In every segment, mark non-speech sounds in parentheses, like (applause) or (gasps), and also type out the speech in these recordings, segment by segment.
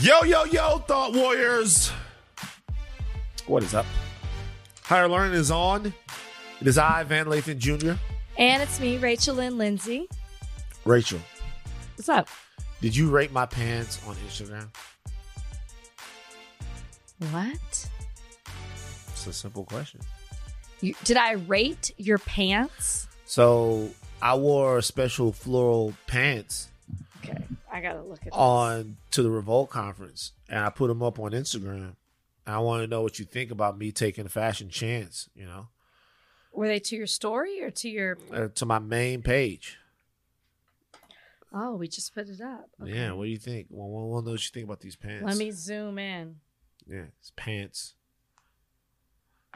Yo, yo, yo, Thought Warriors. What is up? Higher Learning is on. It is I, Van Lathan Jr. And it's me, Rachel Lynn Lindsay. Rachel, What's up? did you rate my pants on Instagram? What? It's a simple question. You, did I rate your pants? So I wore special floral pants Okay, I gotta look at this. on to the Revolt conference, and I put them up on Instagram. I want to know what you think about me taking a fashion chance. You know, Were they to your story or to your? uh, to my main page. Oh, we just put it up. Okay. Yeah, what do you think? Well, to know what you think about these pants. Let me zoom in. Yeah, it's pants.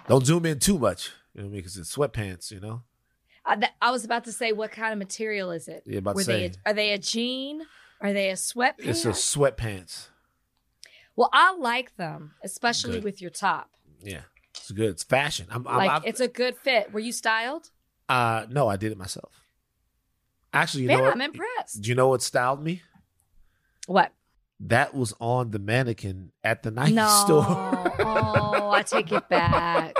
Don't zoom in too much, you know, because it's sweatpants. You know. I, th- I was about to say, what kind of material is it? Yeah, about to Were they? A, are they a jean? Are they a sweatpants? It's a sweatpants. well, I like them, especially Good. with your top. Yeah, it's good. It's fashion. I'm, I'm, Like I've- it's a good fit. Were you styled? uh, no, I did it myself. Actually, you Man, know what? I'm impressed. Do you know what styled me? What? That was on the mannequin at the Nike No. store. (laughs) oh, I take it back.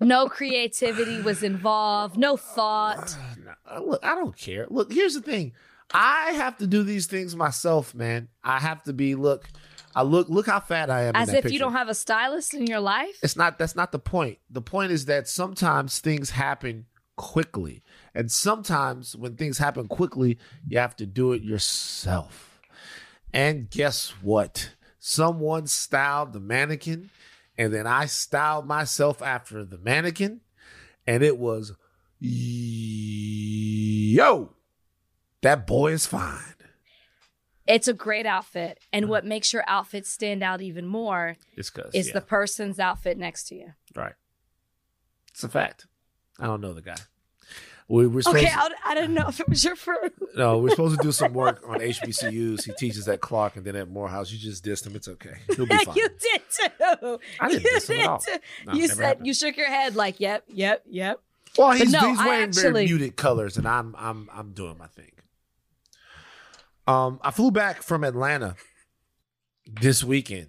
No creativity was involved. No thought. (sighs) No, Look, I don't care. Look, here's the thing. I have to do these things myself, man. I have to be look. I look. Look how fat I am. in As if you don't have a stylist in your life. It's not. That's not the point. The point is that sometimes things happen quickly, and sometimes when things happen quickly, you have to do it yourself. And guess what? Someone styled the mannequin, and then I styled myself after the mannequin, and it was yo. That boy is fine. It's a great outfit. And mm-hmm. what makes your outfit stand out even more It's is yeah, the person's outfit next to you. right. It's a fact. I don't know the guy. We were supposed Okay, I, I didn't know if it was your friend. (laughs) No, we're supposed to do some work (laughs) on HBCUs. He teaches at Clark and then at Morehouse. You just dissed him. It's okay. He'll be (laughs) fine. you did too. I didn't you diss him at all. No, you never said happened. you shook your head like, yep, yep, yep. well, he's, no, he's I wearing very actually- muted colors, and I'm I'm I'm doing my thing. Um, I flew back from Atlanta this weekend.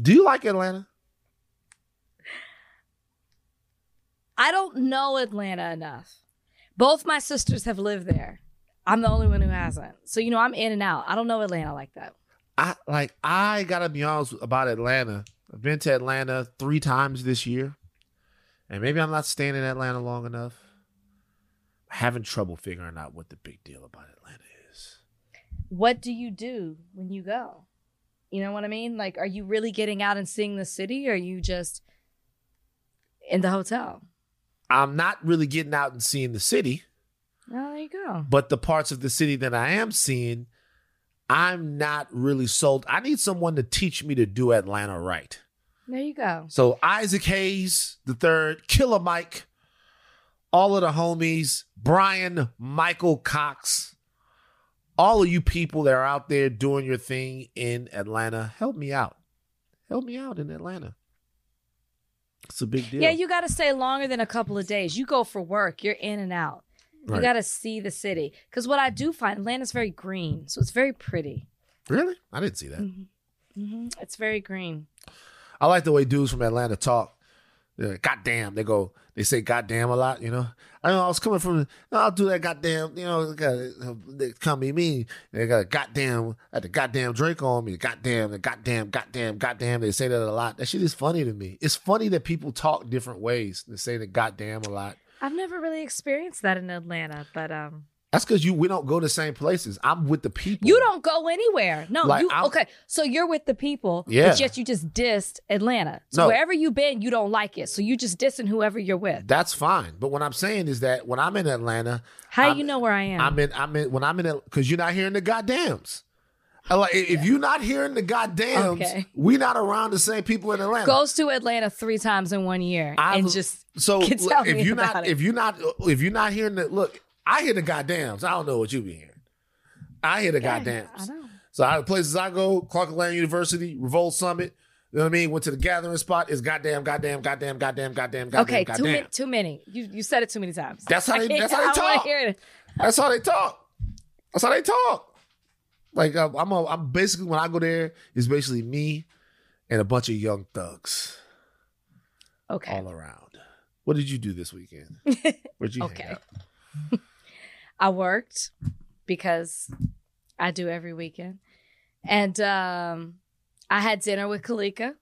Do you like Atlanta? I don't know Atlanta enough. Both my sisters have lived there. I'm the only one who hasn't. So, you know, I'm in and out. I don't know Atlanta like that. I like. I gotta be honest about Atlanta. I've been to Atlanta three times this year, and maybe I'm not staying in Atlanta long enough. having trouble figuring out what the big deal about Atlanta is. What do you do when you go? You know what I mean? Like, are you really getting out and seeing the city or are you just in the hotel? I'm not really getting out and seeing the city, Oh, there you go. but the parts of the city that I am seeing, I'm not really sold. I need someone to teach me to do Atlanta right. There you go. So Isaac Hayes the third, Killer Mike, all of the homies, Brian, Michael Cox, all of you people that are out there doing your thing in Atlanta, help me out. Help me out in Atlanta. It's a big deal. Yeah, you got to stay longer than a couple of days. You go for work, you're in and out. You Right. got to see the city. Because what I do find, Atlanta's very green. So it's very pretty. really? I didn't see that. hmm It's very green. I like the way dudes from Atlanta talk. Like, goddamn. They go, they say goddamn a lot, you know. I know I was coming from, I'll do that goddamn, you know, they, at me. They got a goddamn, I had the goddamn Drake on me. Goddamn, the goddamn, goddamn, goddamn. They say that a lot. That shit is funny to me. It's funny that people talk different ways. They say the goddamn a lot. I've never really experienced that in Atlanta, but um, That's because you we don't go to the same places. I'm with the people. you don't go anywhere. No, Like, you I'm- okay? So you're with the people, Yeah. but yet you just dissed Atlanta. So No. wherever you've been, you don't like it. So you just dissing whoever you're with. That's fine. But what I'm saying is that when I'm in Atlanta, How I'm- do you know where I am? I'm in. I'm in. When I'm in, because you're not hearing the goddams. I like if you're not hearing the goddams, Okay. we not around the same people in Atlanta. Goes to Atlanta three times in one year I've- and just so look, if you're not, it. if you're not, if you're not hearing the look, I hear the goddams. I don't know what you be hearing. I hear the Yeah, goddams. I know. So I, the places I go, Clark Atlanta University, Revolt Summit. You know what I mean? Went to the gathering spot. It's goddamn, goddamn, goddamn, goddamn, goddamn, goddamn, okay, too goddamn. many, too many. You you said it too many times. That's how they- (laughs) that's how they I don't wanna talk. That's how they talk. That's how they talk. Like I'm, I'm, a, I'm basically when I go there, it's basically me and a bunch of young thugs Okay. all around. What did you do this weekend? (laughs) Where'd you Okay. hang out? (laughs) I worked because I do every weekend. And um, I had dinner with Kalika.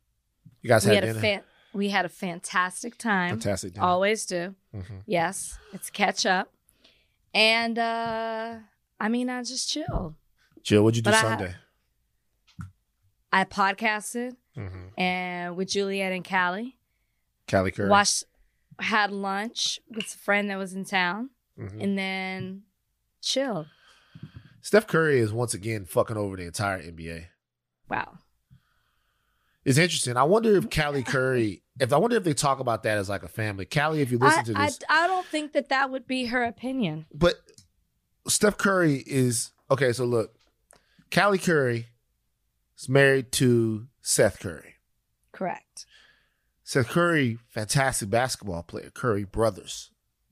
You guys we had had dinner. a fan- we had a fantastic time. Fantastic dinner. Always do. Mhm. Yes, it's catch up. And uh I mean, I just chilled. Jill, what'd you do But Sunday? I podcasted mm-hmm. and with Juliet and Callie. Cali Curry. Watched had lunch with a friend that was in town Mhm. and then chilled. Steph Curry is once again fucking over the entire NBA. Wow. It's interesting. I wonder if Callie Curry, if I wonder if they talk about that as like a family. Callie, if you listen I, to this, I don't think that that would be her opinion. but Steph Curry is okay. So look, Callie Curry is married to Seth Curry. Correct. Seth Curry, fantastic basketball player. Curry brothers.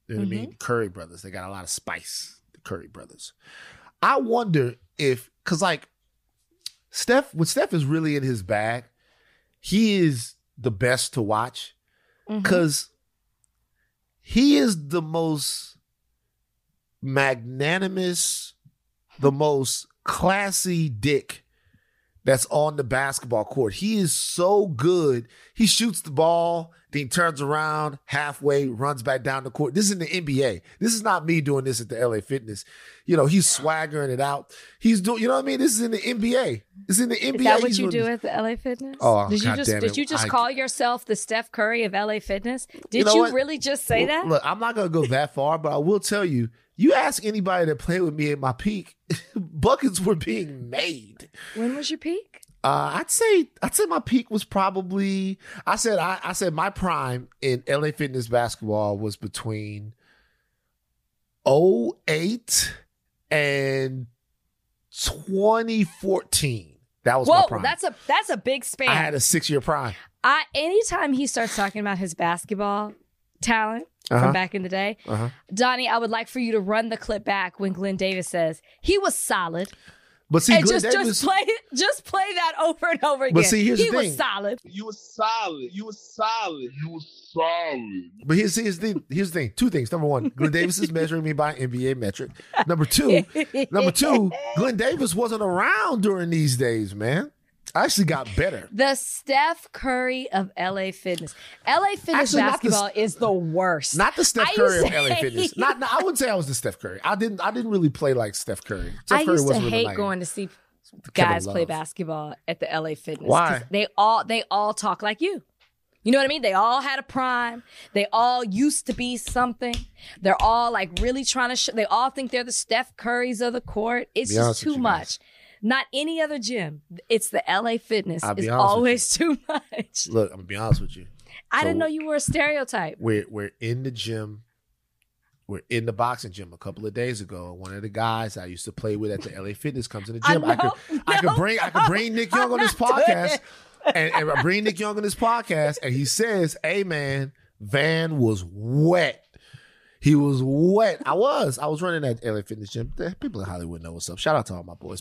You know what I Mm-hmm. mean? Curry brothers. They got a lot of spice. Curry brothers. I wonder if, because like Steph, when Steph is really in his bag, he is the best to watch mm-hmm. because he is the most magnanimous, the most classy dick that's on the basketball court. He is so good. He shoots the ball, then he turns around halfway, runs back down the court. This is in the NBA. This is not me doing this at the LA Fitness. You know, he's swaggering it out. He's doing, you know what I mean? This is in the NBA. It's in the NBA. Is that what He's you do this. at the LA Fitness? Oh, did you God just damn did you just I- call yourself the Steph Curry of LA Fitness? Did know you, really just say that? Look, I'm not gonna go that far, but I will tell you. You ask anybody that played with me at my peak, (laughs) buckets were being made. when was your peak? Uh, I'd say I'd say my peak was probably I said I, I said my prime in LA Fitness basketball was between 08 and 2014. That was my Whoa, prime. that's a that's a big span. I had a six year prime. I anytime he starts talking about his basketball talent Uh-huh. from back in the day, Uh-huh. Donnie, I would like for you to run the clip back when Glenn Davis says he was solid, But see, and Glenn just Davis, just play (laughs) just play that over and over again. But see, here's he the was solid. You was solid. You was solid. You was solid. But here's, here's the here's the thing. Two things. Number one, Glenn Davis is measuring me by NBA metric. Number two, number two, (laughs) Glenn Davis wasn't around during these days, man. I actually got better. The Steph Curry of LA Fitness. LA Fitness Actually, not the- basketball is the worst. Not the Steph Curry of LA Fitness. Not, no, I wouldn't say I was the Steph Curry. I didn't. I didn't really play like Steph Curry. Steph I Curry used to hate like- going to see guys play basketball at the LA Fitness. Why? They all they all talk like you. You know what I mean? They all had a prime. They all used to be something. They're all like really trying to. Sh- they all think they're the Steph Currys of the court. It's Be just too much. guys. Not any other gym. It's the LA Fitness. I'll It's always (laughs) too much. Look, I'm gonna be honest with you. I So- didn't know you were a stereotype. We're we're in the gym. We're in the boxing gym a couple of days ago. One of the guys I used to play with at the LA Fitness comes in the gym. I, know, could I could bring I could bring Nick Young on this I'm not doing podcast. and, and I bring Nick Young on this podcast, and he says, "Hey man, Van was wet. He was wet. I was. I was running at LA Fitness gym. People in Hollywood know what's up. Shout out to all my boys.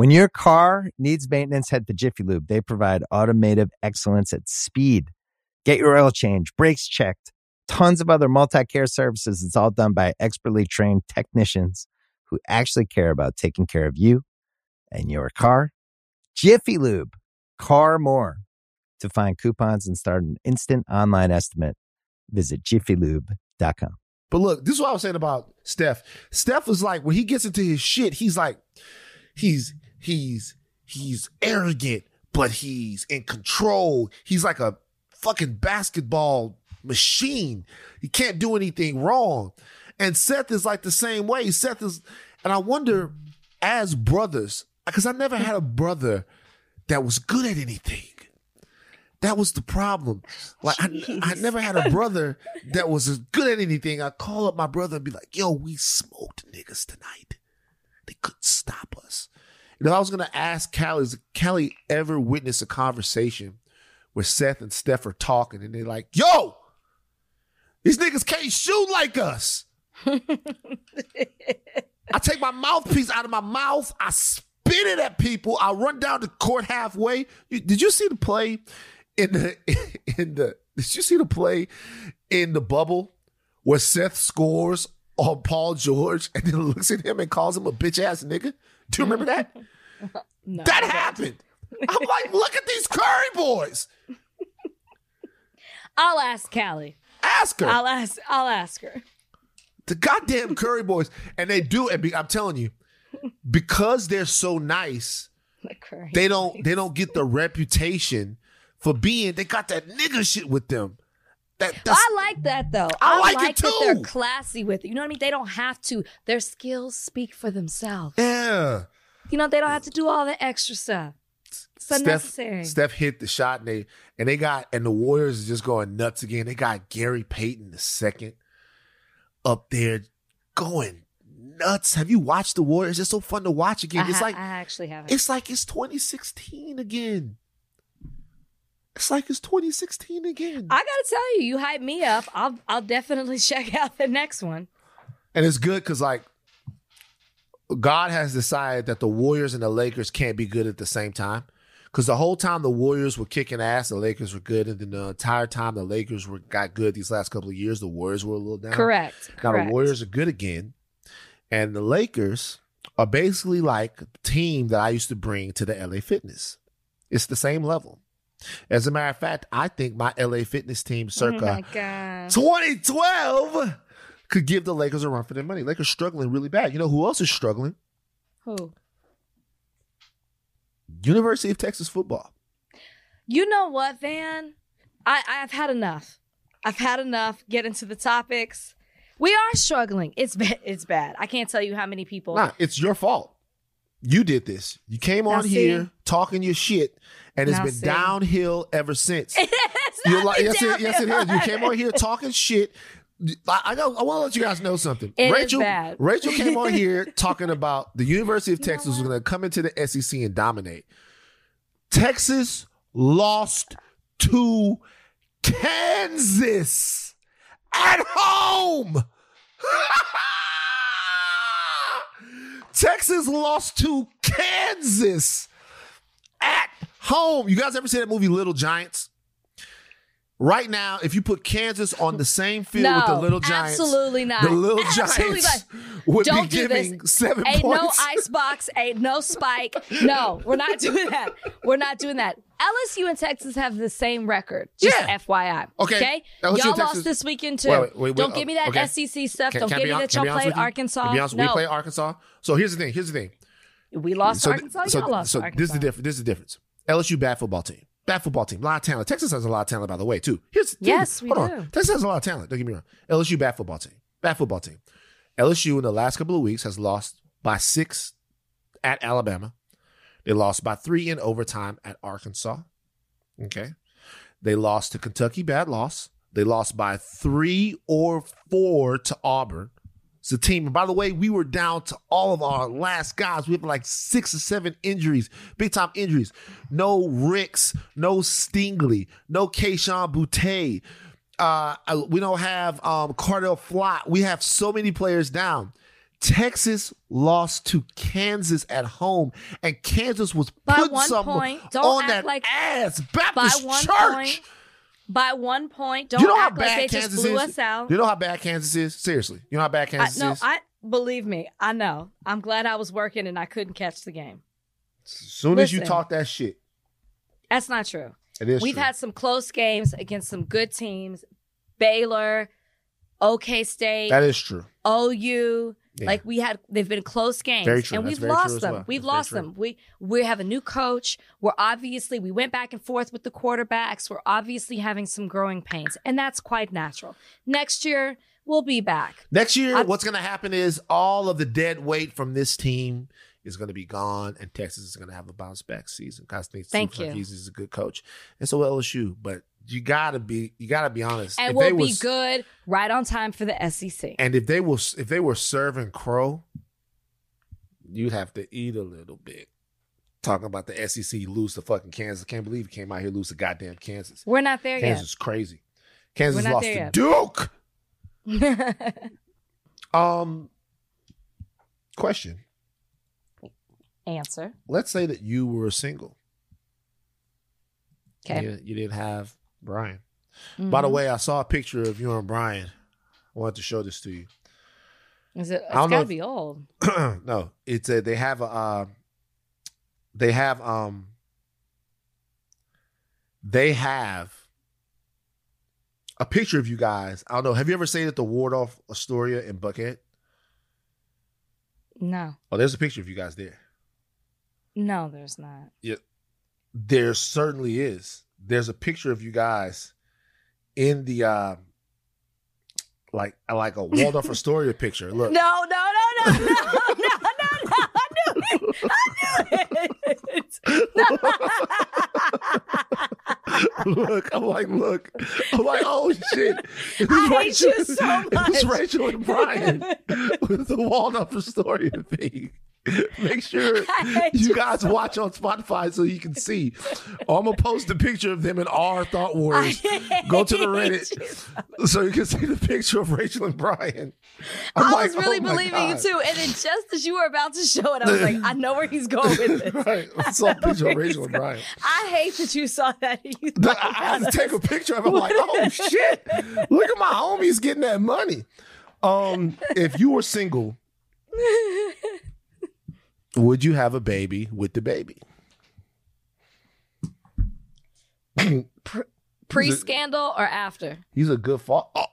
When your car needs maintenance, head to Jiffy Lube. They provide automotive excellence at speed. Get your oil change, brakes checked, tons of other multi care services. It's all done by expertly trained technicians who actually care about taking care of you and your car. Jiffy Lube, CAR more. To find coupons and start an instant online estimate, visit jiffylube.com. But look, this is what I was saying about Steph. Steph is like when he gets into his shit, he's like, he's he's he's arrogant, but he's in control. He's like a fucking basketball machine. He can't do anything wrong. And Seth is like the same way. Seth is, and I wonder, as brothers, because I never had a brother that was good at anything. That was the problem. Like I, I never had a brother that was as good at anything. I call up my brother and be like, "Yo, we smoked niggas tonight. They couldn't stop us." You know, I was gonna ask Callie, has Callie ever witnessed a conversation where Seth and Steph are talking and they're like, "Yo, these niggas can't shoot like us." I take my mouthpiece out of my mouth. I spit it at people. I run down the court halfway. You, did you see the play in the (laughs) in the? Did you see the play in the bubble where Seth scores on Paul George and then (laughs) looks at him and calls him a bitch ass nigga? (laughs) Do you remember that? (laughs) No, that happened. I'm like, look at these Curry boys. I'll ask Callie. Ask her. I'll ask. I'll ask her. the goddamn Curry boys, and they do. And be, I'm telling you, because they're so nice, (laughs) The they don't they don't get the reputation for being. They got that nigga shit with them. That I like that though. I like it that they're classy with it. You know what I mean? They don't have to. Their skills speak for themselves. yeah. You know, they don't have to do all the extra stuff. It's Steph, unnecessary. Steph hit the shot and they and they got and the Warriors is just going nuts again. They got Gary Payton the second up there going nuts. Have you watched the Warriors? It's so fun to watch again. I, it's ha- like I actually haven't. it's like it's 2016 again. It's like it's 2016 again. I gotta tell you, you hype me up. I'll I'll definitely (laughs) check out the next one. And it's good because like God has decided that the Warriors and the Lakers can't be good at the same time. Because the whole time the Warriors were kicking ass, the Lakers were good, and then the entire time the Lakers were got good these last couple of years, the Warriors were a little down. Correct. Now Correct. the Warriors are good again, and the Lakers are basically like the team that I used to bring to the LA Fitness. It's the same level. As a matter of fact, I think my LA Fitness team, Oh circa god. 2012 could give the Lakers a run for their money. Lakers struggling really bad. You know who else is struggling? Who? University of Texas football. You know what, Van? I I've had enough. I've had enough. Get into the topics. We are struggling. It's bad. It's bad. I can't tell you how many people. Nah, it's your fault. You did this. You came Now on see? here talking your shit, and it's Now been see? downhill ever since. (laughs) You're like, yes, it, yes, it is. You came on here talking shit. I, I, got- I want to let you guys know something. It Rachel. Rachel came on here (laughs) talking about the University of Texas was going to come into the SEC and dominate. Texas lost to Kansas at home. (laughs) Texas lost to Kansas at home. You guys ever see that movie Little Giants? Right now, if you put Kansas on the same field no, with the Little Giants, absolutely not. the Little Absolutely Giants not. would Don't be do giving this. seven Ain't no points. ice box. Ain't no spike. No, we're not doing that. We're not doing that. LSU and Texas have the same record. Just Yeah. FYI. Okay. Okay. Y'all Texas- lost this weekend too. Wait, wait, wait, Don't give me that okay. SEC stuff. Can- Don't give me that y'all played? Arkansas. Be honest, no, we play Arkansas. So here's the thing. Here's the thing. we lost so, Arkansas. so, y'all lost so Arkansas. this is the difference. This is the difference. LSU bad football team. Bad football team. A lot of talent. Texas has a lot of talent, by the way, too. Here's Yes, we hold do. On. Texas has a lot of talent. Don't get me wrong. LSU bad football team. Bad football team. LSU in the last couple of weeks has lost by six at Alabama. They lost by three in overtime at Arkansas. Okay. They lost to Kentucky, bad loss. They lost by three or four to Auburn. It's a team. And by the way, we were down to all of our last guys. We have like six or seven injuries, big time injuries. No Ricks, no Stingley, no Kayshon Boutte. Uh, we don't have um, Cordale Flott. We have so many players down. Texas lost to Kansas at home, and Kansas was By putting one something point. Don't on act that like- ass by Baptist one church. point. By one point. Don't you know how act like bad they Kansas just blew is? us out. You know how bad Kansas is? Seriously, you know how bad I, Kansas no, is. I believe me. I know. I'm glad I was working and I couldn't catch the game. as soon as you talk that shit, That's not true. It is. We've true. had some close games against some good teams. Baylor, OK State, that is true. OU. Yeah. Like we had, they've been close games, and That's we've lost them. well. We've That's lost them. We we have a new coach. We're obviously we went back and forth with the quarterbacks. We're obviously having some growing pains, and that's quite natural. Next year we'll be back. Next year, I- what's going to happen is all of the dead weight from this team is going to be gone, and Texas is going to have a bounce back season. Because I think Thank Steve you. Sarkisian is a good coach, and so will LSU. But you got to be, you got to be honest. And If we'll they be was- good right on time for the SEC. And if they was, if they were serving crow, you'd have to eat a little bit. Talking about the SEC lose to fucking Kansas. Can't believe he came out here lose to goddamn Kansas. We're not there Kansas is crazy. Kansas lost to yet. Duke. (laughs) Um, question. Answer. let's say that you were single. Okay. You, you didn't have Brian. By the Mhm. way, I saw a picture of you and Brian. I wanted to show this to you. is it? It's I don't know gotta if- be old. (clears throat) no, it's a they have a uh, they have um they have a picture of you guys. I don't know. Have you ever stayed at the Waldorf Astoria in Buckhead? No, Oh, there's a picture of you guys there. no, there's not. Yeah, there certainly is. There's a picture of you guys in the uh like like a Waldorf Astoria picture. Look. No, no, no, no, no, (laughs) no, no, no. I knew it. I knew it. look, I'm like, look. I'm like, oh shit. It (laughs) I hate you so (laughs) It was. Rachel and Brian with the Waldorf Astoria thing. (laughs) Make sure (laughs) you guys watch on Spotify so you can see. Oh, I'm gonna post a picture of them in our Thought Warriors. Go to the Reddit. (laughs) so you can see the picture of Rachel and Brian. I'm I like, was really oh believing you too, and then just as you were about to show it, I was like, I know where he's going with this. right. I saw a picture of Rachel and Brian. I hate that you saw that. You No, I had to about take a picture of it. I'm like, oh shit. Look at my homies getting that money. Um, if you were single, would you have a baby with DaBaby? (clears throat) pre-scandal or after. He's a good father. Oh.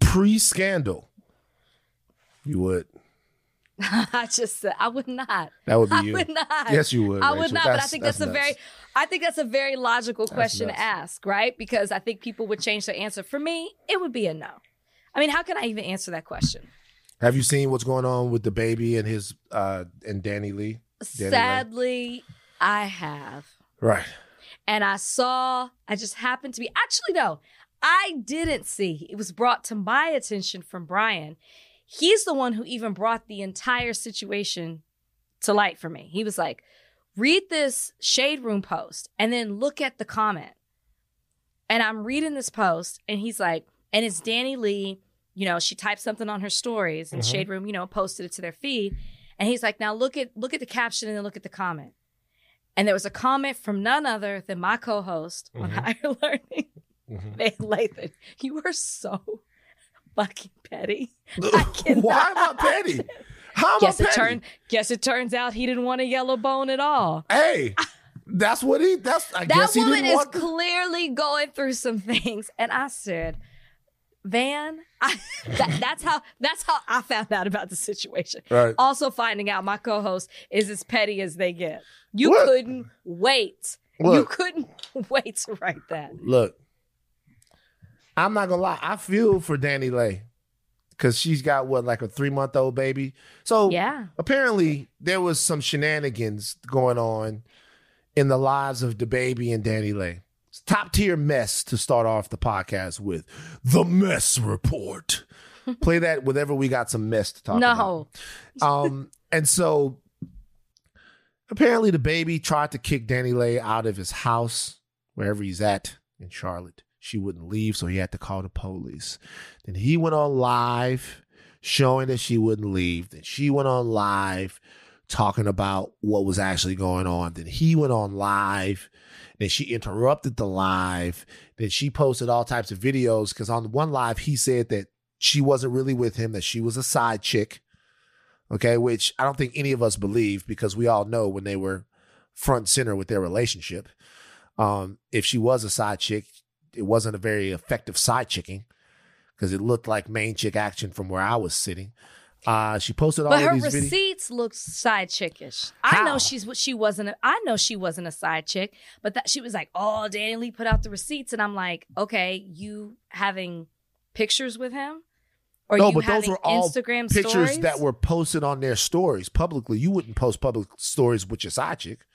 Pre-scandal. You would. (laughs) I just said I would not. That would be I you. would not. Yes, you would. I would Rachel. not, but I think that's, a nuts. very, I think that's a very logical question nuts. to ask, right? Because I think people would change their answer. For me, it would be a no. I mean, how can I even answer that question? Have you seen what's going on with DaBaby and his uh and DaniLeigh? Danny? Sadly, I have, Right. and I saw. I just happened to be actually no, I didn't see. It was brought to my attention from Brian. He's the one who even brought the entire situation to light for me. He was like, read this shade room post and then look at the comment. And I'm reading this post and he's like, and it's DaniLeigh, you know, she typed something on her stories and Mhm. Shade Room, you know, posted it to their feed. And he's like, now look at look at the caption and then look at the comment. And there was a comment from none other than my co-host on Mhm. Higher (laughs) Learning, Mhm. Van Lathan. You are so (laughs) fucking petty. I cannot. Why am I petty? How am Guess I it petty? turned guess it turns out he didn't want a yellow bone at all. Hey, (laughs) that's what he. That's I That guess he woman didn't is clearly going through some things. And I said, Van, I, (laughs) that, that's how that's how I found out about the situation. right. Also finding out my co-host is as petty as they get. You What? couldn't wait. You couldn't (laughs) wait to write that. Look, I'm not gonna lie. I feel for DaniLeigh because she's got what like a three month old baby. So Yeah. apparently there was some shenanigans going on in the lives of DaBaby and DaniLeigh. Top tier mess to start off the podcast with. The mess report. (laughs) Play that whenever we got some mess to talk about. No. Um, and so apparently DaBaby tried to kick DaniLeigh out of his house, wherever he's at in Charlotte. She wouldn't leave, so he had to call the police. Then he went on live showing that she wouldn't leave. Then she went on live talking about what was actually going on. Then he went on live. Then she interrupted the live. Then she posted all types of videos because on one live, he said that she wasn't really with him, that she was a side chick okay, which I don't think any of us believe because we all know when they were front center with their relationship. Um, if she was a side chick, it wasn't a very effective side chicking because it looked like main chick action from where I was sitting. Uh, she posted all But of her videos. receipts look side chickish. I know she's she wasn't. A, I know she wasn't a side chick, but that she was like, "Oh, DaniLeigh put out the receipts," and I'm like, "Okay, you having pictures with him, or No, you but those were all Instagram pictures stories that were posted on their stories publicly. You wouldn't post public stories with your side chick.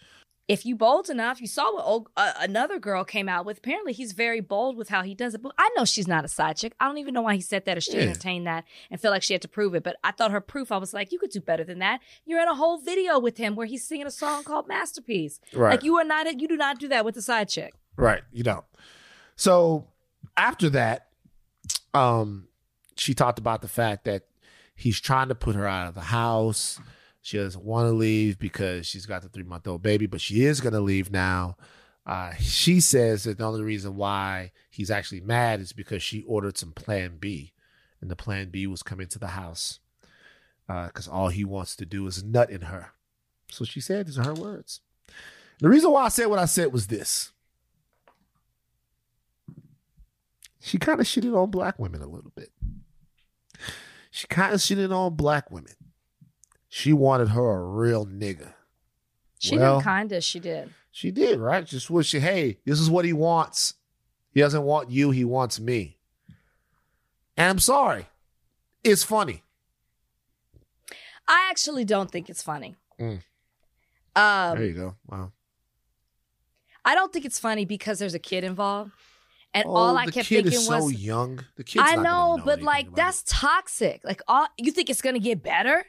If you bold enough, you saw what old, uh, another girl came out with. Apparently, he's very bold with how he does it. But I know she's not a side chick. I don't even know why he said that or she Yeah. entertained that and felt like she had to prove it. But I thought her proof. I was like, you could do better than that. You're in a whole video with him where he's singing a song called "Masterpiece." Right. Like you are not. You do not do that with a side chick. Right. You don't. So after that, um, she talked about the fact that he's trying to put her out of the house. She doesn't want to leave because she's got the three month old baby, but she is going to leave now. Uh, she says that the only reason why he's actually mad is because she ordered some Plan B, and the Plan B was coming to the house because all he wants to do is nut in her. So she said, these are her words. The reason why I said what I said was this she kind of shitted on black women a little bit. She kind of shitted on black women. She wanted her a real nigga. She Well- didn't kinda. She did. She did, right? Just wish she, hey, this is what he wants. He doesn't want you, he wants me. And I'm sorry. It's funny. I actually don't think it's funny. Mm. Um, there you go. Wow. I don't think it's funny because there's a kid involved, and oh, all I kept thinking so was, young. The kid's I not know, but like that's it. toxic. Like all you think it's gonna get better.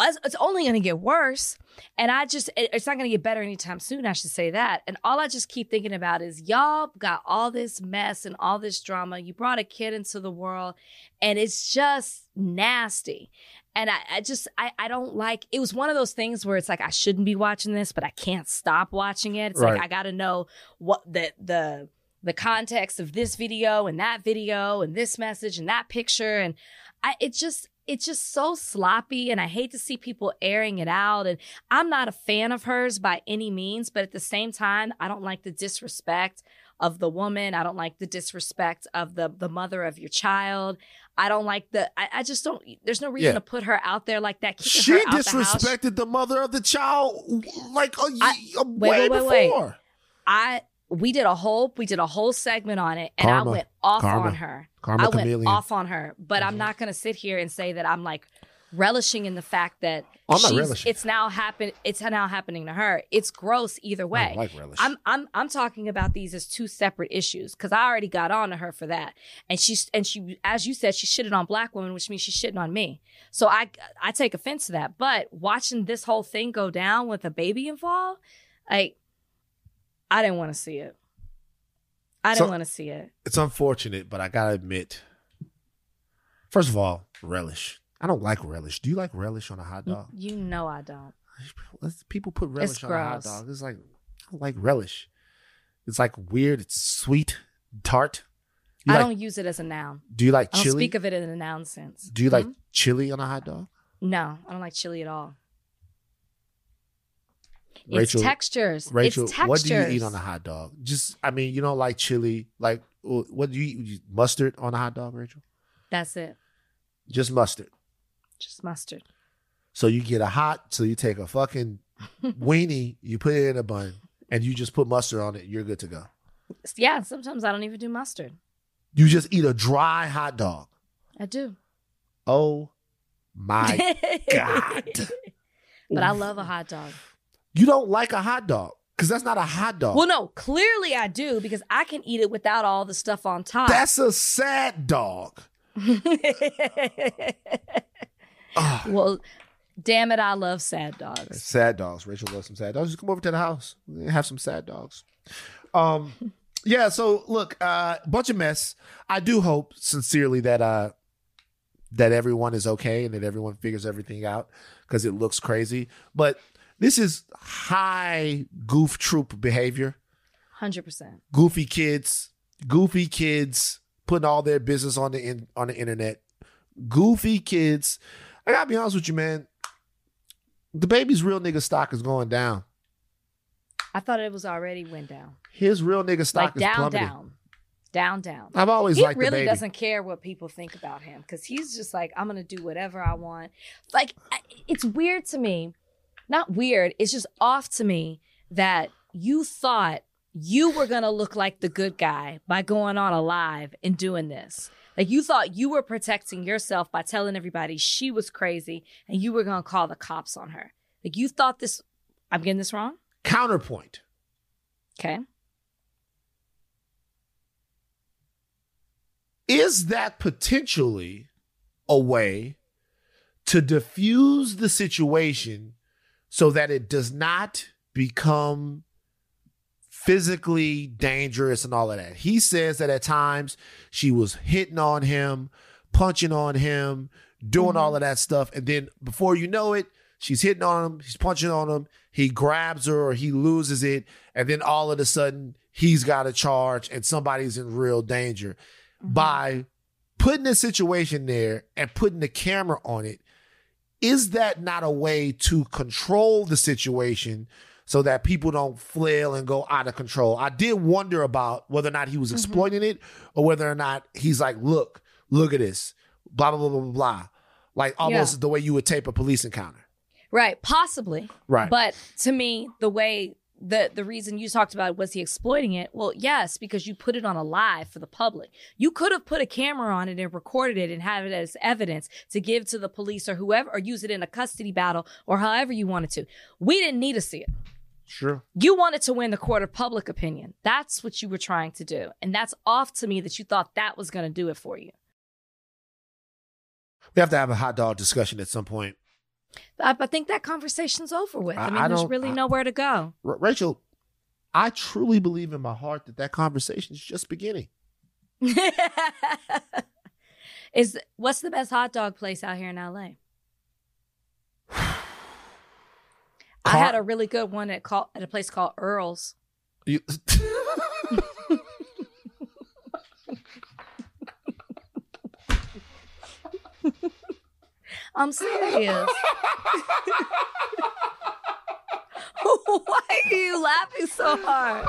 It's it's only gonna get worse, and I just it- it's not gonna get better anytime soon. I should say that. And all I just keep thinking about is y'all got all this mess and all this drama. You brought a kid into the world, and it's just nasty. And I, I just I, I don't like it was one of those things where it's like I shouldn't be watching this, but I can't stop watching it. It's Right. like I gotta know what the the the context of this video and that video and this message and that picture and I it just it's just so sloppy and I hate to see people airing it out and I'm not a fan of hers by any means but at the same time I don't like the disrespect of the woman I don't like the disrespect of the the mother of your child I don't like the I, I just don't there's no reason Yeah. to put her out there like that She her out the house. disrespected the mother of the child like a, I- a wait, way wait, wait, wait. before. I we did a whole we did a whole segment on it and Karma. I went off Karma. on her. Karma I went chameleon. off on her, but I'm Mhm. not going to sit here and say that I'm like relishing in the fact that Oh, I'm it's now happen it's now happening to her. It's gross either way. like relish. I'm I'm I'm talking about these as two separate issues because I already got on to her for that, and she's and she as you said she shitted on black women, which means she's shitting on me. So I I take offense to that. But watching this whole thing go down with a baby involved, like I didn't want to see it. I didn't So- want to see it. it's unfortunate, but I gotta admit. First of all, relish. I don't like relish. Do you like relish on a hot dog? You know I don't. People put relish It's on a hot gross. dog. It's like I don't like relish. It's like weird. It's sweet, tart. You I like, don't use it as a noun. Do you like I chili? speak of it in a noun sense. Do you like Hmm? chili on a hot dog? No, I don't like chili at all. Rachel, it's textures. Rachel, it's textures. what do you eat on a hot dog? Just, I mean, you don't like chili. Like, uh, what do you eat? Mustard on a hot dog, Rachel? That's it. Just mustard. Just mustard. So you get a hot, so you take a fucking (laughs) weenie, you put it in a bun, and you just put mustard on it. You're good to go. Yeah, sometimes I don't even do mustard. You just eat a dry hot dog. I do. Oh my (laughs) God. but I love a hot dog. You don't like a hot dog because that's not a hot dog. Well, no, clearly I do because I can eat it without all the stuff on top. that's a sad dog. Ugh. (laughs) well, damn it, I love sad dogs. Sad dogs. Rachel loves some sad dogs. Just come over to the house and have some sad dogs. Um, yeah. So look, uh, bunch of mess. I do hope sincerely that uh that everyone is okay and that everyone figures everything out because it looks crazy. But this is high goof troop behavior. Hundred percent. Goofy kids, goofy kids putting all their business on the in, on the internet. Goofy kids. I gotta be honest with you, man. DaBaby's real nigga stock is going down. I thought it was already went down. His real nigga stock like is down, plummeting. down, down, down. I've always he liked really doesn't care what people think about him because he's just like i'm gonna do whatever i want like it's weird to me not weird. It's just off to me that you thought you were gonna look like the good guy by going on a live and doing this. Like you thought you were protecting yourself by telling everybody she was crazy and you were gonna call the cops on her. Like you thought this i'm getting this wrong? Counterpoint. okay. Is that potentially a way to diffuse the situation so that it does not become physically dangerous and all of that? He says that at times she was hitting on him, punching on him, doing all mm-hmm. of that stuff. And then before you know it, she's hitting on him, he's punching on him, he grabs her or he loses it. And then all of a sudden, he's got a charge and somebody's in real danger mm-hmm. by putting a situation there and putting the camera on it, is that not a way to control the situation so that people don't flail and go out of control? I did wonder about whether or not he was mm-hmm. exploiting it or whether or not he's like, look, look at this, blah, blah, blah, blah, blah, blah. Like almost the way you would tape a police encounter. right possibly Right. But to me, the way the the reason you talked about was he exploiting it? Well, yes, because you put it on a live for the public. You could have put a camera on it and recorded it and have it as evidence to give to the police or whoever, or use it in a custody battle or however you wanted to. We didn't need to see it. Sure. You wanted to win the court of public opinion. That's what you were trying to do, and that's off to me that you thought that was going to do it for you. We have to have a hot dog discussion at some point. I, I think that conversation's over with. I, I- mean, I there's really nowhere to go. R- Rachel, I truly believe in my heart that that conversation is just beginning. (laughs) Is what's the best hot dog place out here in LA? (sighs) I had a really good one at call at a place called Earl's. You- (laughs) (laughs) I'm serious. (laughs) Why are you laughing so hard?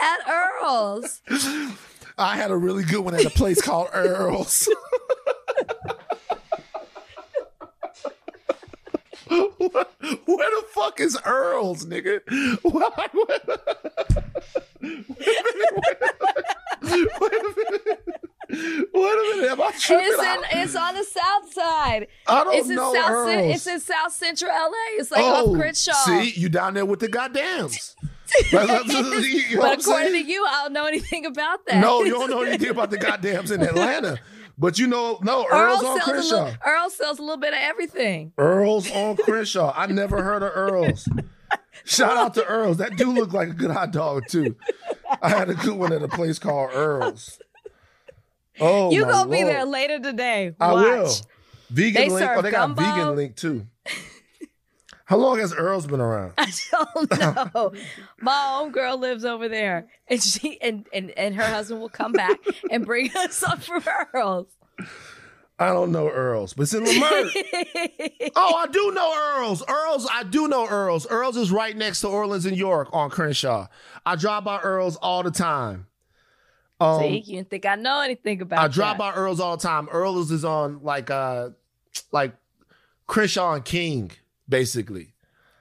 At Earl's. I had a really good one at a place called (laughs) Earl's. (laughs) Where the fuck is Earl's, nigga? Why- Wait a minute. Wait a minute. Wait a minute. Am I tripping? It's in it's on the south side. I don't It's in know South Earl's. It's in South Central LA. It's like oh, off Crenshaw. see, you down there with the goddams. (laughs) You know but according to you, I don't know anything about that. No, you don't know anything about the goddams in Atlanta. But you know, no, (laughs) Earl's Earl on Crenshaw. little, Earl sells a little bit of everything. Earl's on Crenshaw. I never heard of Earl's. (laughs) Shout out to Earl's. That do look like a good hot dog too. I had a good one at a place called Earl's. Oh, you gonna be there later today. I will. Vegan They link. Oh, they got gumbo. vegan link too. How long has Earl's been around? (laughs) I don't know. My own girl lives over there, and she and, and and her husband will come back and bring (laughs) us up from Earl's. I don't know Earl's, but it's in Leimert. (laughs) oh, I do know Earl's. Earl's, I do know Earl's. Earl's is right next to Orleans and York on Crenshaw. I drive by Earl's all the time. Um, See, you didn't think I know anything about I that. by Earl's all the time. Earl's is on like uh like and King, basically.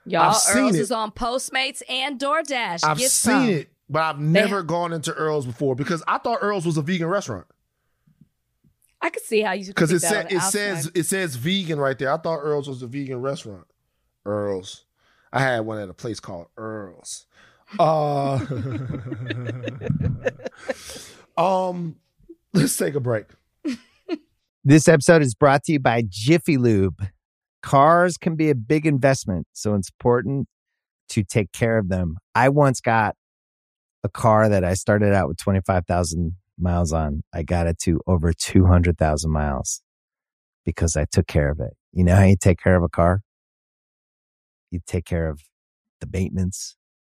Y'all, I've seen Earl's is on Postmates and DoorDash. I've Get seen some. it, but I've never gone into Earl's before because I thought Earl's was a vegan restaurant. I could see how you Because it that said on the it says it says vegan right there. I thought Earl's was a vegan restaurant. Earl's. I had one at a place called Earl's. Uh, (laughs) um, let's take a break. This episode is brought to you by Jiffy Lube. Cars can be a big investment, so it's important to take care of them. I once got a car that I started out with 25,000 miles on. I got it to over 200,000 miles because I took care of it. You know how you take care of a car? You take care of the maintenance,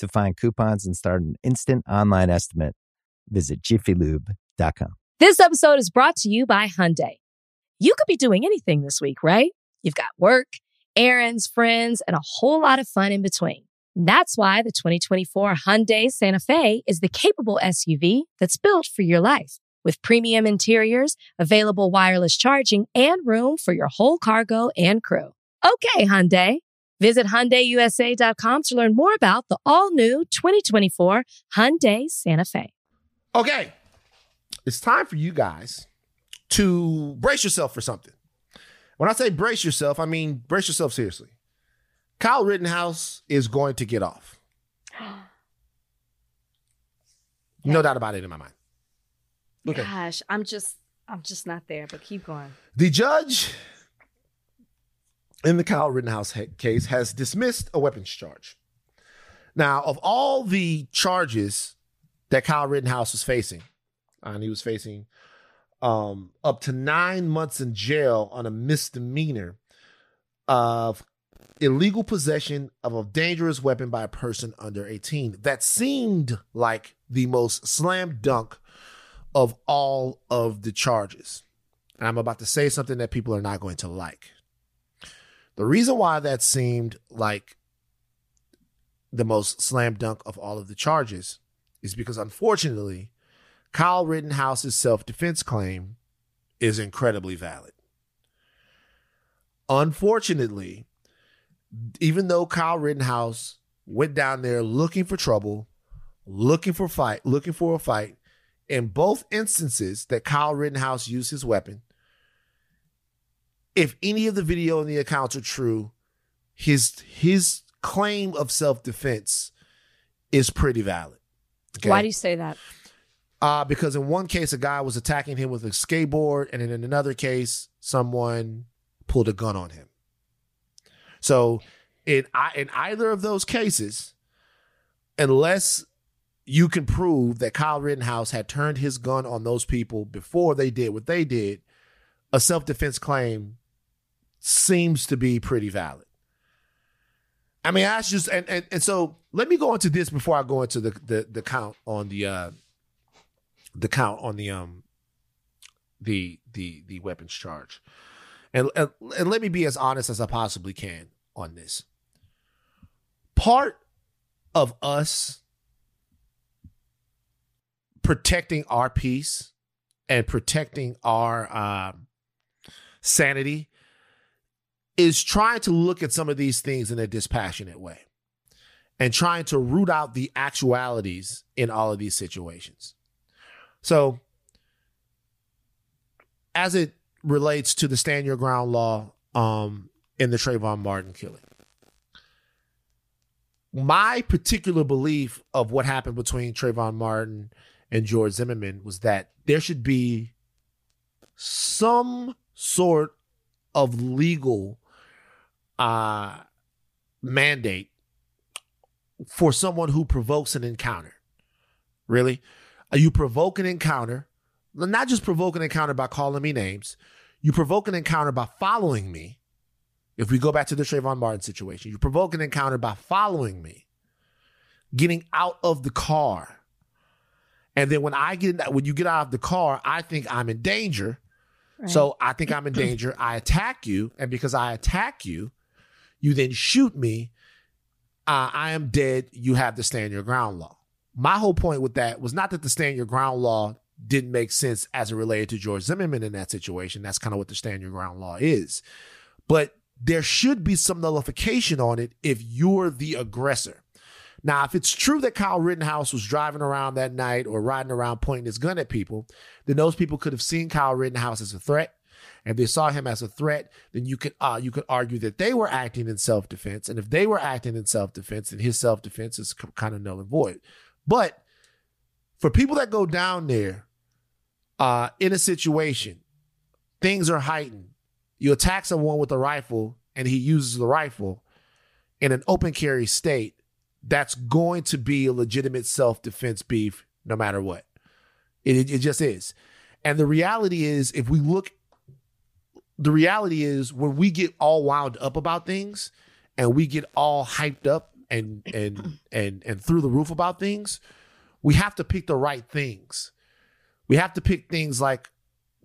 To find coupons and start an instant online estimate, visit jiffylube.com. This episode is brought to you by Hyundai. You could be doing anything this week, right? You've got work, errands, friends, and a whole lot of fun in between. That's why the 2024 Hyundai Santa Fe is the capable SUV that's built for your life. With premium interiors, available wireless charging, and room for your whole cargo and crew. Okay, Hyundai. Visit HyundaiUSA.com to learn more about the all-new 2024 Hyundai Santa Fe. Okay. It's time for you guys to brace yourself for something. When I say brace yourself, I mean brace yourself seriously. Kyle Rittenhouse is going to get off. (gasps) No doubt about it in my mind. Okay. Gosh, I'm just I'm just not there, but keep going. The judge in the Kyle Rittenhouse case has dismissed a weapons charge. Now, of all the charges that Kyle Rittenhouse was facing, and he was facing um, up to nine months in jail on a misdemeanor of illegal possession of a dangerous weapon by a person under 18. That seemed like the most slam dunk of all of the charges. And I'm about to say something that people are not going to like. The reason why that seemed like the most slam dunk of all of the charges is because unfortunately, Kyle Rittenhouse's self defense claim is incredibly valid. Unfortunately, even though Kyle Rittenhouse went down there looking for trouble, looking for fight, looking for a fight, in both instances that Kyle Rittenhouse used his weapon, if any of the video and the accounts are true, his his claim of self-defense is pretty valid. Okay? Why do you say that? Uh, because in one case, a guy was attacking him with a skateboard, and in another case, someone pulled a gun on him. So, in in either of those cases, unless you can prove that Kyle Rittenhouse had turned his gun on those people before they did what they did, a self defense claim seems to be pretty valid. I mean, that's just and, and and so let me go into this before I go into the the, the count on the uh the count on the um the the the weapons charge. And, and and let me be as honest as I possibly can on this. Part of us protecting our peace and protecting our uh, sanity is trying to look at some of these things in a dispassionate way and trying to root out the actualities in all of these situations. So, as it relates to the stand your ground law um, in the Trayvon Martin killing, my particular belief of what happened between Trayvon Martin and George Zimmerman was that there should be some sort of legal uh, mandate for someone who provokes an encounter. Really? You provoke an encounter, not just provoke an encounter by calling me names, you provoke an encounter by following me. If we go back to the Trayvon Martin situation, you provoke an encounter by following me, getting out of the car. And then when I get when you get out of the car, I think I'm in danger. Right. So I think I'm in danger. I attack you, and because I attack you, you then shoot me. Uh, I am dead. You have the stand your ground law. My whole point with that was not that the stand your ground law didn't make sense as it related to George Zimmerman in that situation. That's kind of what the stand your ground law is. But there should be some nullification on it if you're the aggressor. Now, if it's true that Kyle Rittenhouse was driving around that night or riding around pointing his gun at people, then those people could have seen Kyle Rittenhouse as a threat. And they saw him as a threat, then you could uh, you could argue that they were acting in self defense. And if they were acting in self defense, then his self defense is kind of null and void. But for people that go down there uh, in a situation, things are heightened. You attack someone with a rifle and he uses the rifle in an open carry state. that's going to be a legitimate self defense beef no matter what. It, it just is. And the reality is, if we look, the reality is when we get all wound up about things and we get all hyped up and and (clears throat) and and through the roof about things, we have to pick the right things. We have to pick things like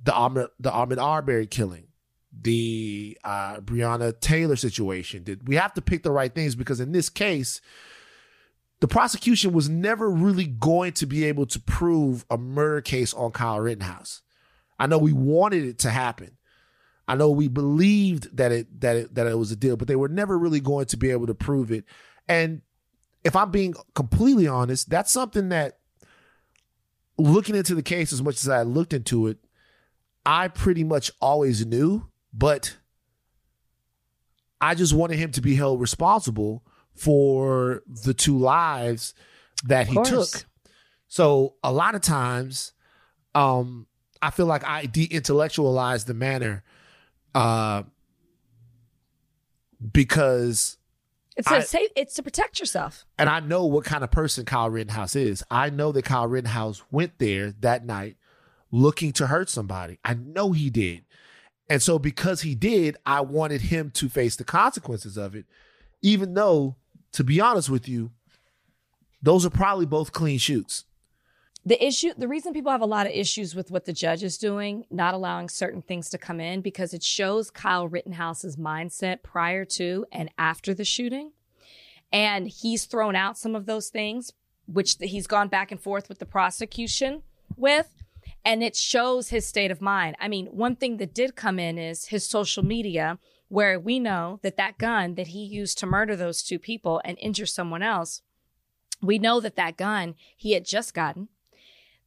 the Ahmaud, the Ahmaud Arbery killing, the uh, Breonna Taylor situation. Did we have to pick the right things because in this case, the prosecution was never really going to be able to prove a murder case on Kyle Rittenhouse. I know we wanted it to happen. I know we believed that it that it that it was a deal, but they were never really going to be able to prove it. And if I'm being completely honest, that's something that looking into the case as much as I looked into it, I pretty much always knew, but I just wanted him to be held responsible for the two lives that he took. So a lot of times, um, I feel like I de-intellectualize the manner, uh, because it's to save, it's to protect yourself. And I know what kind of person Kyle Rittenhouse is. I know that Kyle Rittenhouse went there that night looking to hurt somebody. I know he did. And so because he did, I wanted him to face the consequences of it, even though, to be honest with you, those are probably both clean shoots. The issue, the reason people have a lot of issues with what the judge is doing, not allowing certain things to come in, because it shows Kyle Rittenhouse's mindset prior to and after the shooting. And he's thrown out some of those things, which he's gone back and forth with the prosecution with. And it shows his state of mind. I mean, one thing that did come in is his social media, where we know that that gun that he used to murder those two people and injure someone else, we know that that gun he had just gotten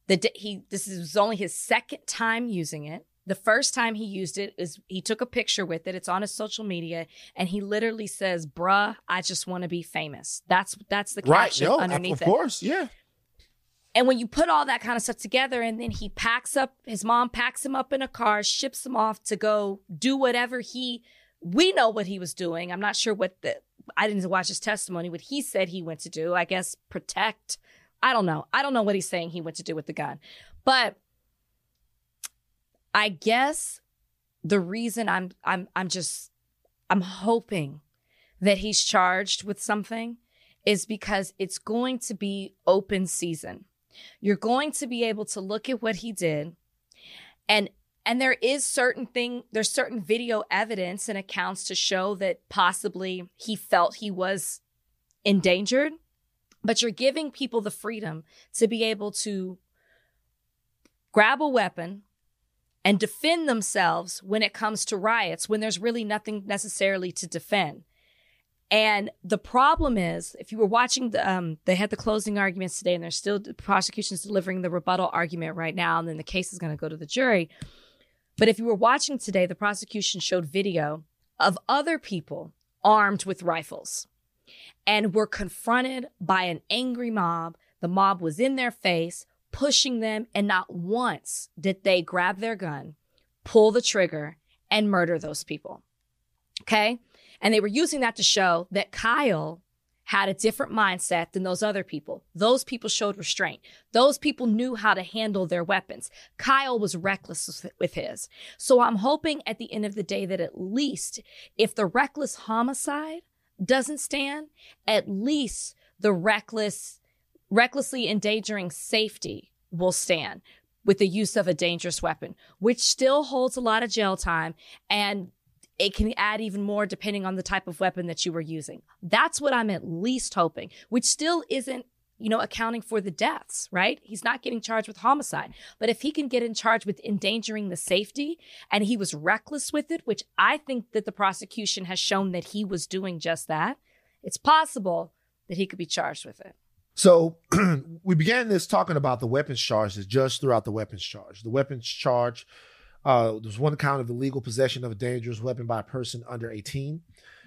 the he this is only his second time using it. The first time he used it is he took a picture with it. It's on his social media, and he literally says, "Bruh, I just want to be famous." That's that's the caption right, underneath of it. Of course, yeah. And when you put all that kind of stuff together, and then he packs up his mom packs him up in a car, ships him off to go do whatever he. We know what he was doing. I'm not sure what the. I didn't watch his testimony. What he said he went to do, I guess, protect I don't know. I don't know what he's saying he went to do with the gun. But I guess the reason I'm I'm I'm just I'm hoping that he's charged with something is because it's going to be open season. You're going to be able to look at what he did and and there is certain thing there's certain video evidence and accounts to show that possibly he felt he was endangered but you're giving people the freedom to be able to grab a weapon and defend themselves when it comes to riots when there's really nothing necessarily to defend. And the problem is, if you were watching the, um, they had the closing arguments today, and there's still the prosecution's delivering the rebuttal argument right now, and then the case is going to go to the jury. But if you were watching today, the prosecution showed video of other people armed with rifles and were confronted by an angry mob. The mob was in their face, pushing them, and not once did they grab their gun, pull the trigger, and murder those people. Okay? And they were using that to show that Kyle had a different mindset than those other people. Those people showed restraint. Those people knew how to handle their weapons. Kyle was reckless with his. So I'm hoping at the end of the day that at least if the reckless homicide doesn't stand, at least the reckless, recklessly endangering safety will stand with the use of a dangerous weapon, which still holds a lot of jail time and it can add even more depending on the type of weapon that you were using. That's what I'm at least hoping, which still isn't you know, accounting for the deaths, right? He's not getting charged with homicide. But if he can get in charge with endangering the safety and he was reckless with it, which I think that the prosecution has shown that he was doing just that, it's possible that he could be charged with it. So (clears throat) we began this talking about the weapons charge, the judge threw out the weapons charge. The weapons charge, uh, there's one count of illegal possession of a dangerous weapon by a person under 18.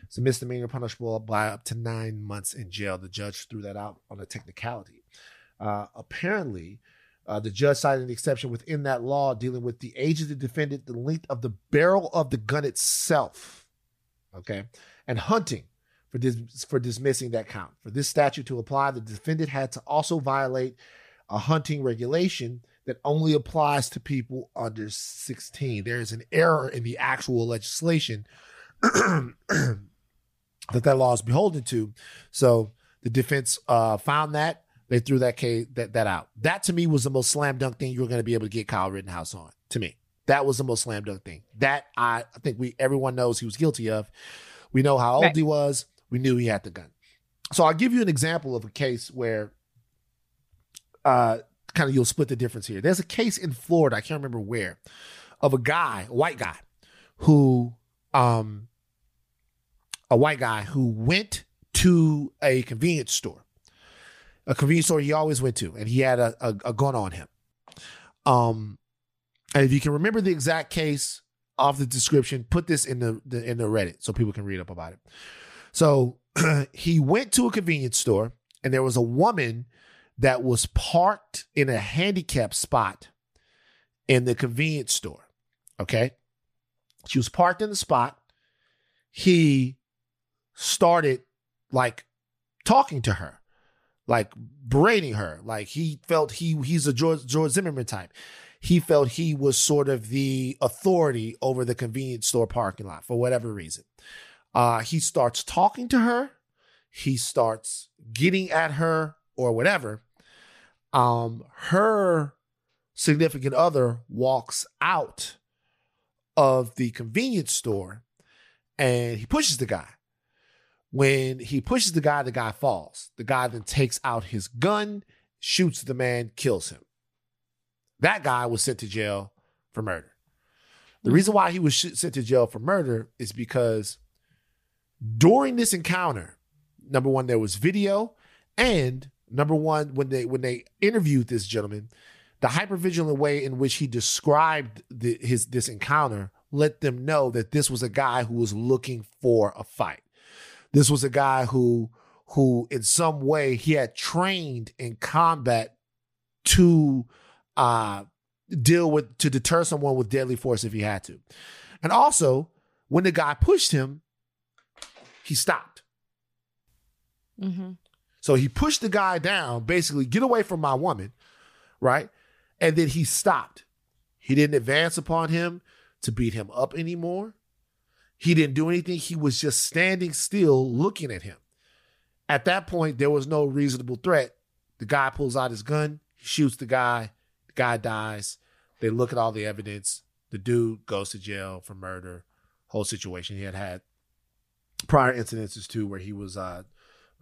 It's a misdemeanor punishable by up to nine months in jail. The judge threw that out on a technicality. Uh, apparently, uh, the judge cited an exception within that law dealing with the age of the defendant, the length of the barrel of the gun itself, okay, and hunting for dis- for dismissing that count. For this statute to apply, the defendant had to also violate a hunting regulation that only applies to people under 16. There is an error in the actual legislation (clears throat) (clears throat) that that law is beholden to. So the defense uh, found that they threw that case that that out. That to me was the most slam dunk thing you were going to be able to get Kyle Rittenhouse on. To me, that was the most slam dunk thing. That I, I think we everyone knows he was guilty of. We know how old Right. he was. We knew he had the gun. So I'll give you an example of a case where uh kind of you'll split the difference here. There's a case in Florida, I can't remember where, of a guy, a white guy, who um a white guy who went to a convenience store. A convenience store he always went to, and he had a, a, a gun on him. Um and if you can remember the exact case of the description, put this in the, the in the Reddit so people can read up about it. So (clears throat) he went to a convenience store and there was a woman that was parked in a handicap spot in the convenience store. Okay. She was parked in the spot. He started like talking to her, like berating her. Like he felt he he's a George George Zimmerman type. He felt he was sort of the authority over the convenience store parking lot for whatever reason. Uh, he starts talking to her. He starts getting at her or whatever. Um, her significant other walks out of the convenience store and he pushes the guy. When he pushes the guy, the guy falls. The guy then takes out his gun, shoots the man, kills him. That guy was sent to jail for murder. The reason why he was sent to jail for murder is because during this encounter, number one, there was video, and number one, when they when they interviewed this gentleman, the hypervigilant way in which he described the, his this encounter let them know that this was a guy who was looking for a fight. This was a guy who who in some way he had trained in combat to uh deal with to deter someone with deadly force if he had to. And also, when the guy pushed him, he stopped. Mm-hmm. So he pushed the guy down, basically, get away from my woman, right? And then he stopped. He didn't advance upon him to beat him up anymore. He didn't do anything. He was just standing still looking at him. At that point, there was no reasonable threat. The guy pulls out his gun, he shoots the guy, the guy dies. They look at all the evidence. The dude goes to jail for murder. Whole situation. He had had prior incidences too, where he was uh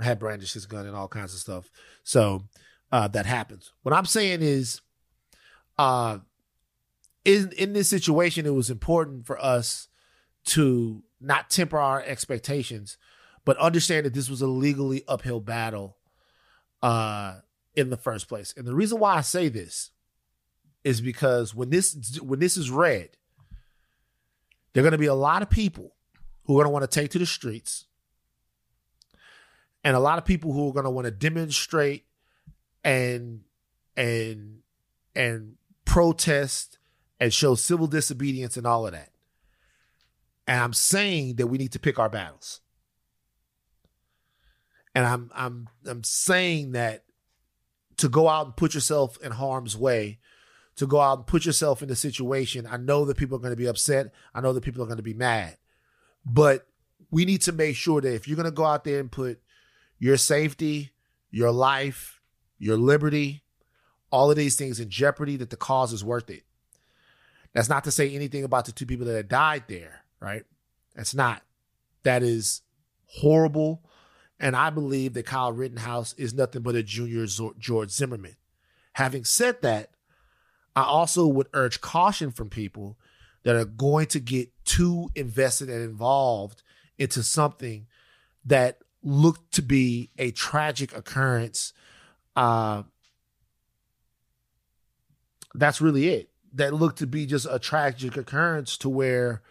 had brandished his gun and all kinds of stuff. So uh, that happens. What I'm saying is, uh, in in this situation, it was important for us to not temper our expectations, but understand that this was a legally uphill battle uh, in the first place. And the reason why I say this is because when this when this is read, there are going to be a lot of people who are going to want to take to the streets and a lot of people who are going to want to demonstrate and and and protest and show civil disobedience and all of that. And I'm saying that we need to pick our battles. And I'm I'm I'm saying that to go out and put yourself in harm's way, to go out and put yourself in a situation, I know that people are going to be upset. I know that people are going to be mad. But we need to make sure that if you're going to go out there and put your safety, your life, your liberty, all of these things in jeopardy, that the cause is worth it. That's not to say anything about the two people that died there, right? That's not. That is horrible. And I believe that Kyle Rittenhouse is nothing but a junior George Zimmerman. Having said that, I also would urge caution from people that are going to get too invested and involved into something that looked to be a tragic occurrence. Uh, that's really it. That looked to be just a tragic occurrence to where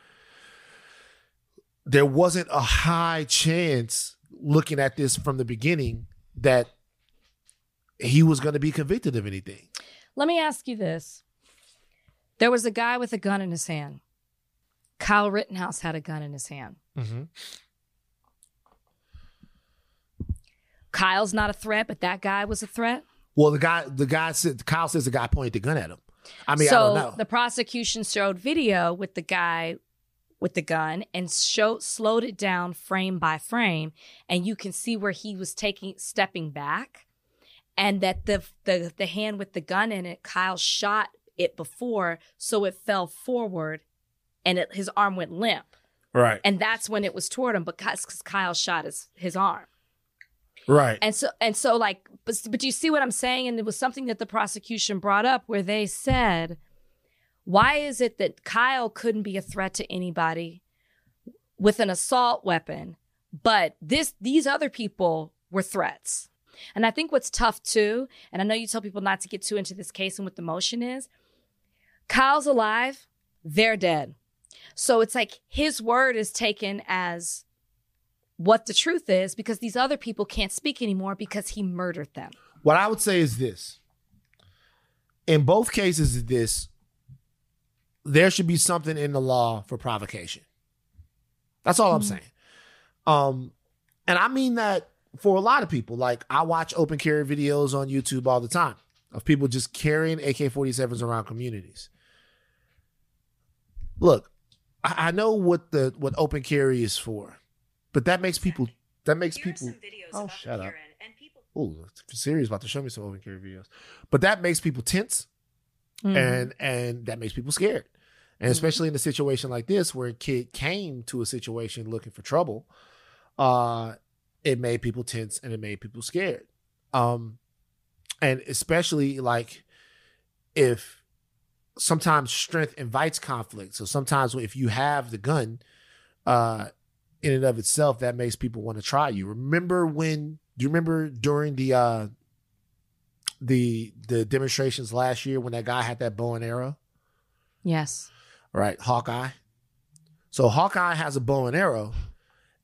there wasn't a high chance looking at this from the beginning that he was going to be convicted of anything. Let me ask you this. There was a guy with a gun in his hand. Kyle Rittenhouse had a gun in his hand. Mm-hmm. Kyle's not a threat, but that guy was a threat. Well, the guy, the guy said, Kyle says the guy pointed the gun at him. I mean, so I don't know. the prosecution showed video with the guy with the gun and showed slowed it down frame by frame, and you can see where he was taking stepping back, and that the the the hand with the gun in it, Kyle shot it before, so it fell forward, and it, his arm went limp, right, and that's when it was toward him because Kyle shot his his arm. right. And so and so like but but you see what I'm saying and it was something that the prosecution brought up where they said why is it that Kyle couldn't be a threat to anybody with an assault weapon but this these other people were threats. And I think what's tough too and I know you tell people not to get too into this case and what the motion is Kyle's alive, they're dead. So it's like his word is taken as what the truth is because these other people can't speak anymore because he murdered them. What I would say is this. In both cases this, there should be something in the law for provocation. That's all I'm saying. Um, and I mean that for a lot of people. Like I watch open carry videos on YouTube all the time of people just carrying AK-47s around communities. Look, I, I know what the what open carry is for, but that makes people that makes people Oh, shut up. Oh, Siri's about to show me some open carry videos. But that makes people tense Mm-hmm. and and that makes people scared. And especially in a situation like this where a kid came to a situation looking for trouble, uh it made people tense and it made people scared. Um and especially like if sometimes strength invites conflict. So sometimes if you have the gun, uh in and of itself that makes people want to try you. Remember when do you remember during the uh the the demonstrations last year when that guy had that bow and arrow? Yes. Right, Hawkeye. So Hawkeye has a bow and arrow,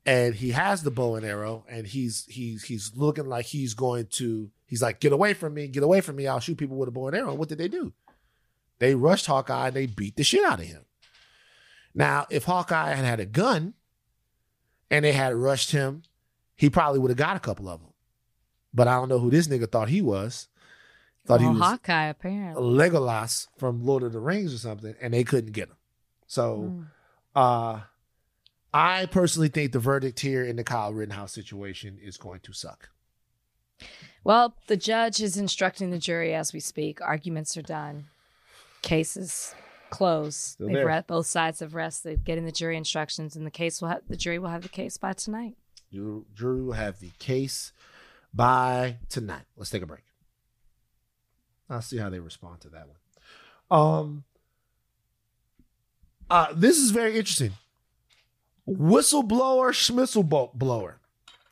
and he has the bow and arrow, and he's he's he's looking like he's going to. He's like, "Get away from me! Get away from me! I'll shoot people with a bow and arrow." What did they do? They rushed Hawkeye and they beat the shit out of him. Now, if Hawkeye had had a gun, and they had rushed him, he probably would have got a couple of them. But I don't know who this nigga thought he was. Thought he was Hawkeye apparently. Legolas from Lord of the Rings or something, and they couldn't get him. So, Mm. uh, I personally think the verdict here in the Kyle Rittenhouse situation is going to suck. Well, the judge is instructing the jury as we speak. Arguments are done. Cases close. They've read both sides have rested, getting the jury instructions, and the case will have the jury will have the case by tonight. Ju- Jury will have the case by tonight. Let's take a break. I'll see how they respond to that one. Um, uh, this is very interesting. Whistleblower schmistle blower.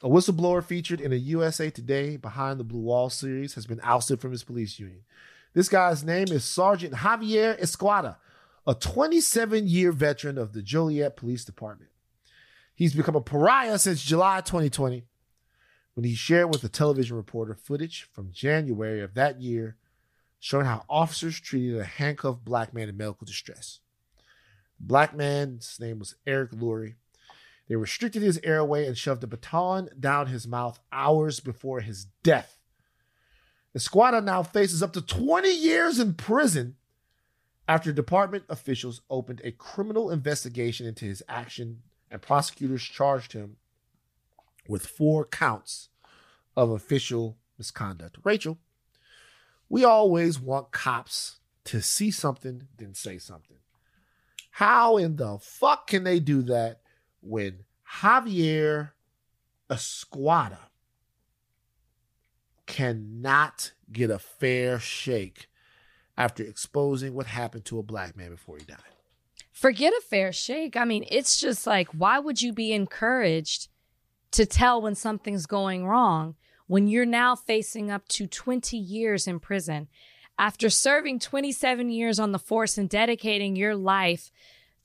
A whistleblower featured in a USA Today Behind the Blue Wall series has been ousted from his police union. This guy's name is Sergeant Javier Esqueda, a 27 year veteran of the Joliet Police Department. He's become a pariah since July 2020 when he shared with a television reporter footage from January of that year showing how officers treated a handcuffed black man in medical distress. Black man's name was Eric Lurry. They restricted his airway and shoved a baton down his mouth hours before his death. The Esqueda now faces up to 20 years in prison after department officials opened a criminal investigation into his action and prosecutors charged him with four counts of official misconduct. Rachel, we always want cops to see something, then say something. How in the fuck can they do that when Javier Esqueda cannot get a fair shake after exposing what happened to a black man before he died? Forget a fair shake. I mean, it's just like, why would you be encouraged to tell when something's going wrong when you're now facing up to 20 years in prison? After serving 27 years on the force and dedicating your life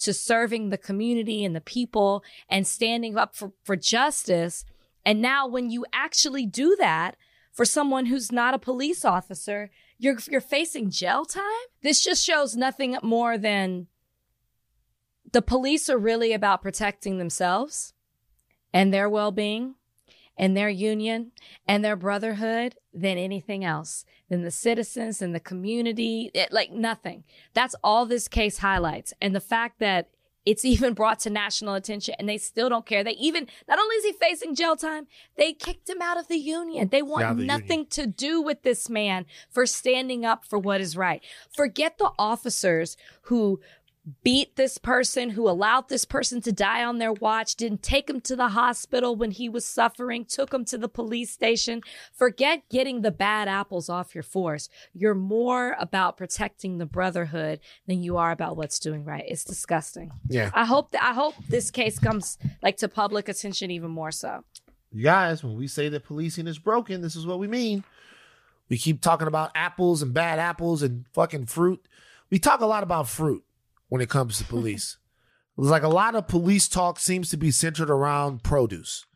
to serving the community and the people and standing up for, for justice. And now when you actually do that for someone who's not a police officer, you're, you're facing jail time. This just shows nothing more than the police are really about protecting themselves and their well being. And their union and their brotherhood than anything else, than the citizens and the community, it, like nothing. That's all this case highlights. And the fact that it's (laughs) even brought to national attention and they still don't care. They even, not only is he facing jail time, they kicked him out of the union. They want the nothing union. to do with this man for standing up for what is right. Forget the officers who beat this person, who allowed this person to die on their watch, didn't take him to the hospital when he was suffering, took him to the police station. Forget getting the bad apples off your force. You're more about protecting the brotherhood than you are about what's doing right. It's disgusting. Yeah. I hope that I hope this case comes like to public attention even more so. You guys, when we say that policing is broken, this is what we mean. We keep talking about apples and bad apples and fucking fruit. We talk a lot about fruit when it comes to police. It's (laughs) like a lot of police talk seems to be centered around produce.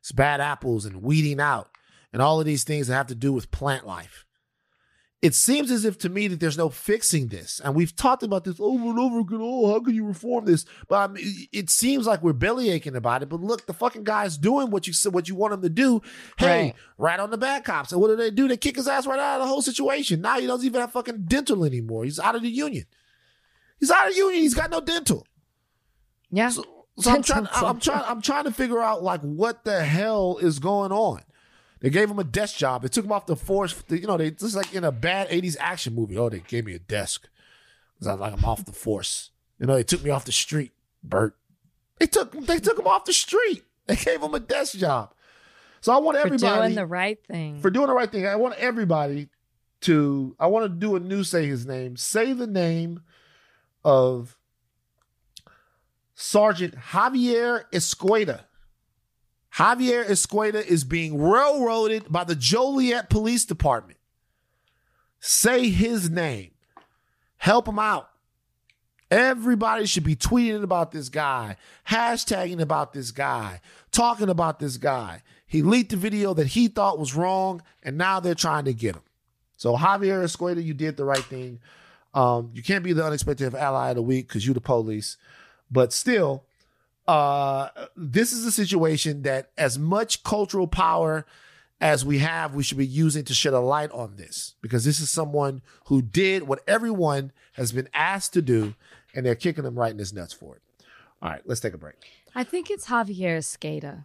It's bad apples and weeding out and all of these things that have to do with plant life. It seems as if to me that there's no fixing this. And we've talked about this over and over again. Oh, how can you reform this? But I mean, it seems like we're belly aching about it. But look, the fucking guy's doing what you said, what you want him to do. Hey, Right. right on the bad cops. And what do they do? They kick his ass right out of the whole situation. Now he doesn't even have fucking dental anymore. He's out of the union. He's out of union. He's got no dental. Yeah. So, so I'm trying. I'm trying. I'm trying to figure out like what the hell is going on. They gave him a desk job. They took him off the force. You know, they just like in a bad '80s action movie. Oh, they gave me a desk because I like I'm off the force. You know, they took me off the street, Bert. They took they took him off the street. They gave him a desk job. So I want for everybody for doing the right thing. for doing the right thing. I want everybody to. I want to do a new say his name. Say the name of Sergeant Javier Esqueda. Javier Esqueda is being railroaded by the Joliet Police Department. Say his name. Help him out. Everybody should be tweeting about this guy, hashtagging about this guy, talking about this guy. He leaked the video that he thought was wrong, and now they're trying to get him. So Javier Esqueda, you did the right thing. Um, you can't be the unexpected ally of the week because you're the police, but still, uh, this is a situation that as much cultural power as we have, we should be using to shed a light on this because this is someone who did what everyone has been asked to do, and they're kicking him right in his nuts for it. All right, let's take a break. I think it's Javier Escada.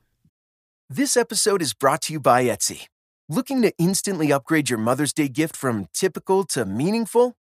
This episode is brought to you by Etsy. Looking to instantly upgrade your Mother's Day gift from typical to meaningful?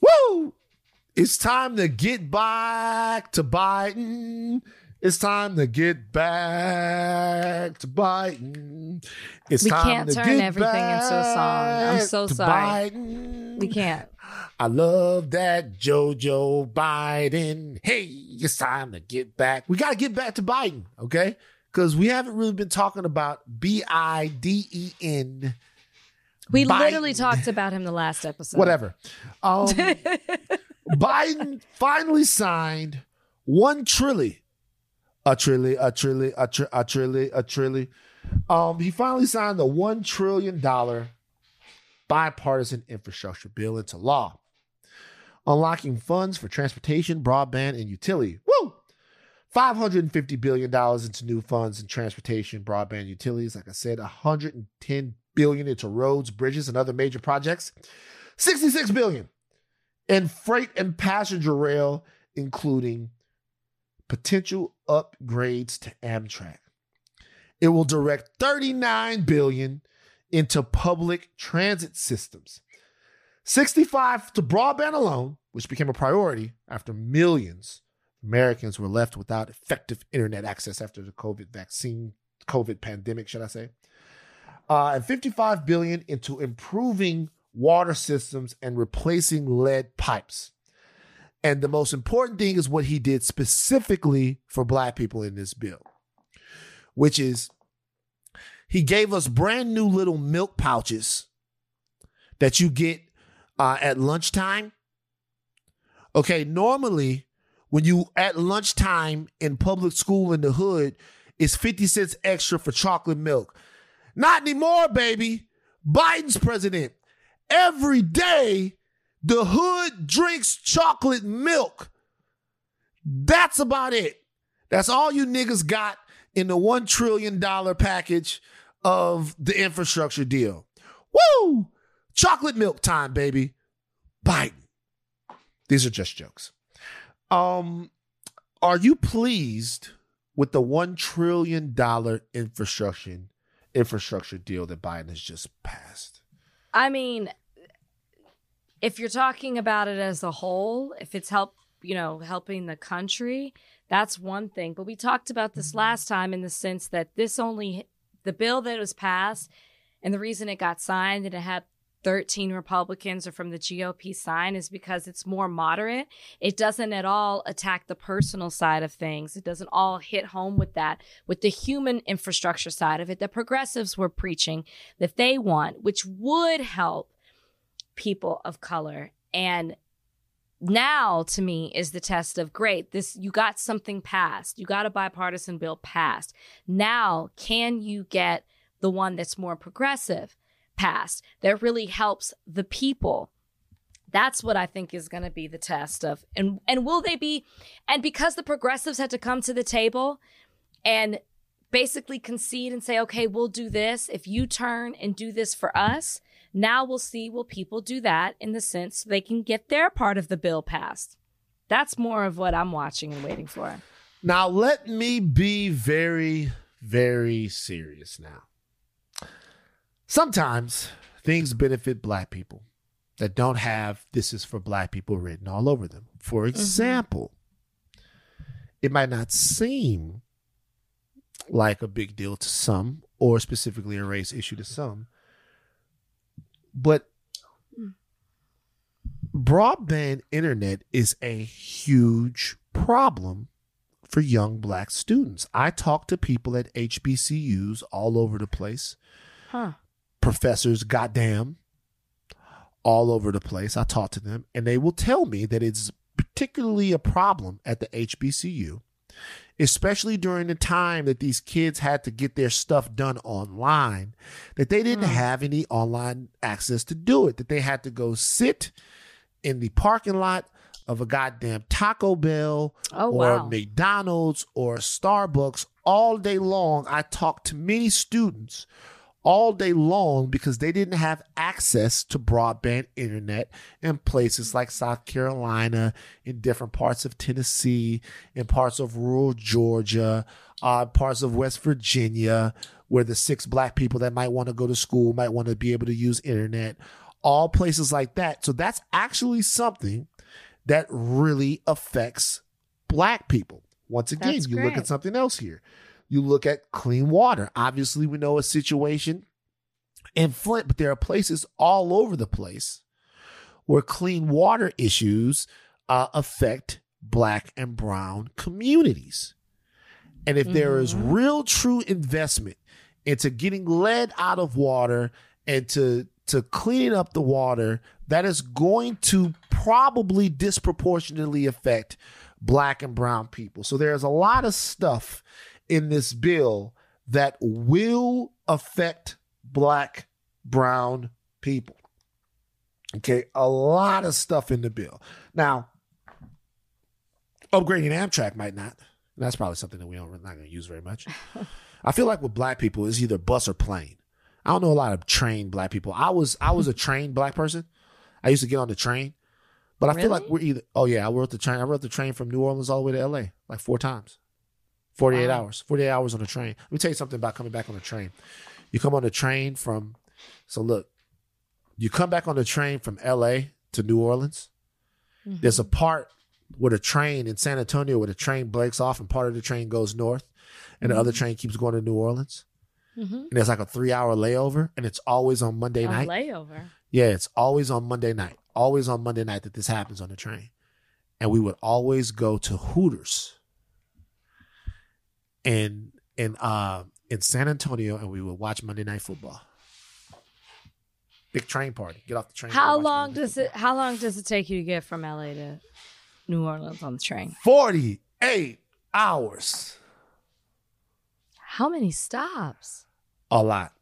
Woo! It's time to get back to Biden. It's time to get back to Biden. It's We time can't to turn everything into a song. I'm so sorry. Biden. We can't. I love that JoJo Biden. Hey, it's time to get back. We got to get back to Biden, okay? Because we haven't really been talking about B I D E N. We Biden. literally talked about him the last episode. Whatever. Um, (laughs) Biden finally signed one trillion, a trillion, a trillion, a, tri- a trillion, a trillion. Um, he finally signed the one trillion dollar bipartisan infrastructure bill into law, unlocking funds for transportation, broadband, and utility. Woo! $550 billion into new funds in transportation, broadband, utilities. Like I said, $110 billion into roads, bridges, and other major projects. $66 billion and freight and passenger rail, including potential upgrades to Amtrak. It will direct 39 billion into public transit systems. 65 to broadband alone, which became a priority after millions of Americans were left without effective internet access after the COVID vaccine, COVID pandemic, should I say? Uh, and 55 billion into improving water systems and replacing lead pipes. And the most important thing is what he did specifically for black people in this bill, which is he gave us brand new little milk pouches that you get uh, at lunchtime. Okay, normally when you at lunchtime in public school in the hood, it's 50 cents extra for chocolate milk. Not anymore, baby. Biden's president. Every day, the hood drinks chocolate milk. That's about it. That's all you niggas got in the $1 trillion package of the infrastructure deal. Woo! Chocolate milk time, baby. Biden. These are just jokes. Um, are you pleased with the $1 trillion infrastructure infrastructure deal that Biden has just passed? I mean, if you're talking about it as a whole, if it's help, you know, helping the country, that's one thing. But we talked about this Mm-hmm. last time in the sense that this only the bill that was passed and the reason it got signed and it had 13 Republicans or from the GOP sign is because it's more moderate. It doesn't at all attack the personal side of things. It doesn't all hit home with that, with the human infrastructure side of it. The progressives were preaching that they want, which would help people of color. And now to me is the test of great this you got something passed you got a bipartisan bill passed now can you get the one that's more progressive passed that really helps the people that's what i think is going to be the test of and and will they be and because the progressives had to come to the table and basically concede and say okay we'll do this if you turn and do this for us now we'll see will people do that in the sense they can get their part of the bill passed. That's more of what I'm watching and waiting for. Now, let me be very, very serious now. Sometimes things benefit black people that don't have this is for black people written all over them. For mm-hmm. example, it might not seem like a big deal to some, or specifically a race issue to some, but broadband internet is a huge problem for young black students. I talk to people at HBCUs all over the place, Huh. Professors, goddamn, all over the place. I talk to them, and they will tell me that it's particularly a problem at the HBCU, especially during the time that these kids had to get their stuff done online, that they didn't hmm. have any online access to do it, that they had to go sit in the parking lot of a goddamn Taco Bell Oh, or wow. McDonald's or Starbucks all day long. I talked to many students all day long because they didn't have access to broadband internet in places like South Carolina, in different parts of Tennessee, in parts of rural Georgia, uh, parts of West Virginia, where the six black people that might want to go to school might want to be able to use internet, all places like that. So that's actually something that really affects black people. Once again, That's you look at something else here. You look at clean water. Obviously, we know a situation in Flint, but there are places all over the place where clean water issues uh, affect black and brown communities. And if there is real true investment into getting lead out of water and to to cleaning up the water, that is going to probably disproportionately affect black and brown people. So there's a lot of stuff in this bill that will affect black, brown people. Okay, a lot of stuff in the bill. Now, upgrading Amtrak might not. That's probably something that we don't, we're not going to use very much. (laughs) I feel like with black people, it's either bus or plane. I don't know a lot of trained black people. I was I was a (laughs) trained black person. I used to get on the train, But I feel like we're either. Oh yeah, I rode the train. I rode the train from New Orleans all the way to L.A. like four times. Forty-eight Wow. hours. Forty-eight hours on a train. Let me tell you something about coming back on the train. You come on the train from. So look, you come back on the train from L.A. to New Orleans. Mm-hmm. There's a part where the train in San Antonio where the train breaks off and part of the train goes north, and the other train keeps going to New Orleans. Mhm. And there's like a three-hour layover, and it's always on Monday A night. layover. Yeah, it's always on Monday night. Always on Monday night that this happens on the train. And we would always go to Hooters in in uh in San Antonio and we would watch Monday night football. Big train party. Get off the train. How long Monday does it? How long does it take you to get from LA to New Orleans on the train? 48 hours. How many stops? A lot.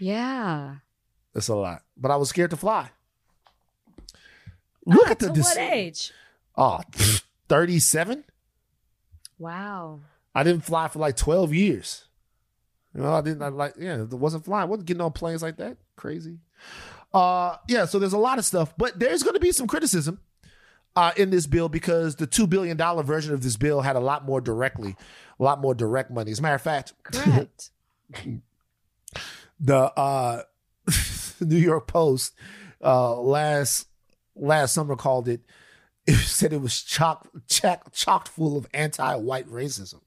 Yeah. It's a lot. But I was scared to fly. Look Ah, at the to dis- what age? Oh, (laughs) 37? Wow. I didn't fly for like 12 years. You know, I didn't I like yeah, it wasn't flying. I wasn't getting on planes like that. Crazy. Uh yeah, so there's a lot of stuff, but there's gonna be some criticism uh in this bill because the two billion dollar version of this bill had a lot more directly, a lot more direct money. As a matter of fact, Correct. (laughs) the uh (laughs) New York Post uh last last summer called it it (laughs) said it was chock chock chock full of anti-white racism.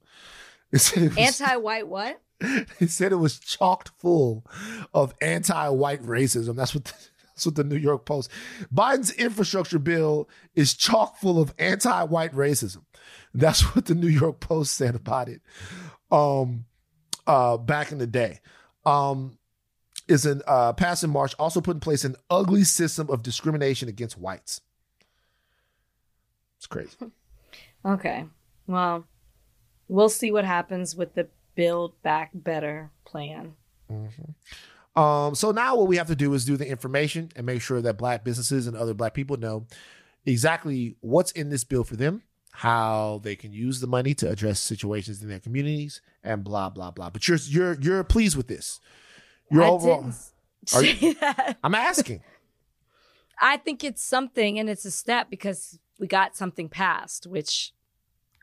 (laughs) It said it was, Anti-white what? (laughs) It said it was chocked full of anti-white racism. That's what the, (laughs) that's what the New York Post. Biden's infrastructure bill is chock full of anti-white racism. That's what the New York Post said about it. Um, uh, back in the day, um, is an uh, passing March also put in place an ugly system of discrimination against whites. It's crazy. Okay. Well, we'll see what happens with the Build Back Better plan. Um, so now what we have to do is do the information and make sure that black businesses and other black people know exactly what's in this bill for them, how they can use the money to address situations in their communities, and blah blah blah. But you're you're you're pleased with this. You're I overall. didn't Are say you- that. I'm asking. (laughs) I think it's something and it's a step because we got something passed, which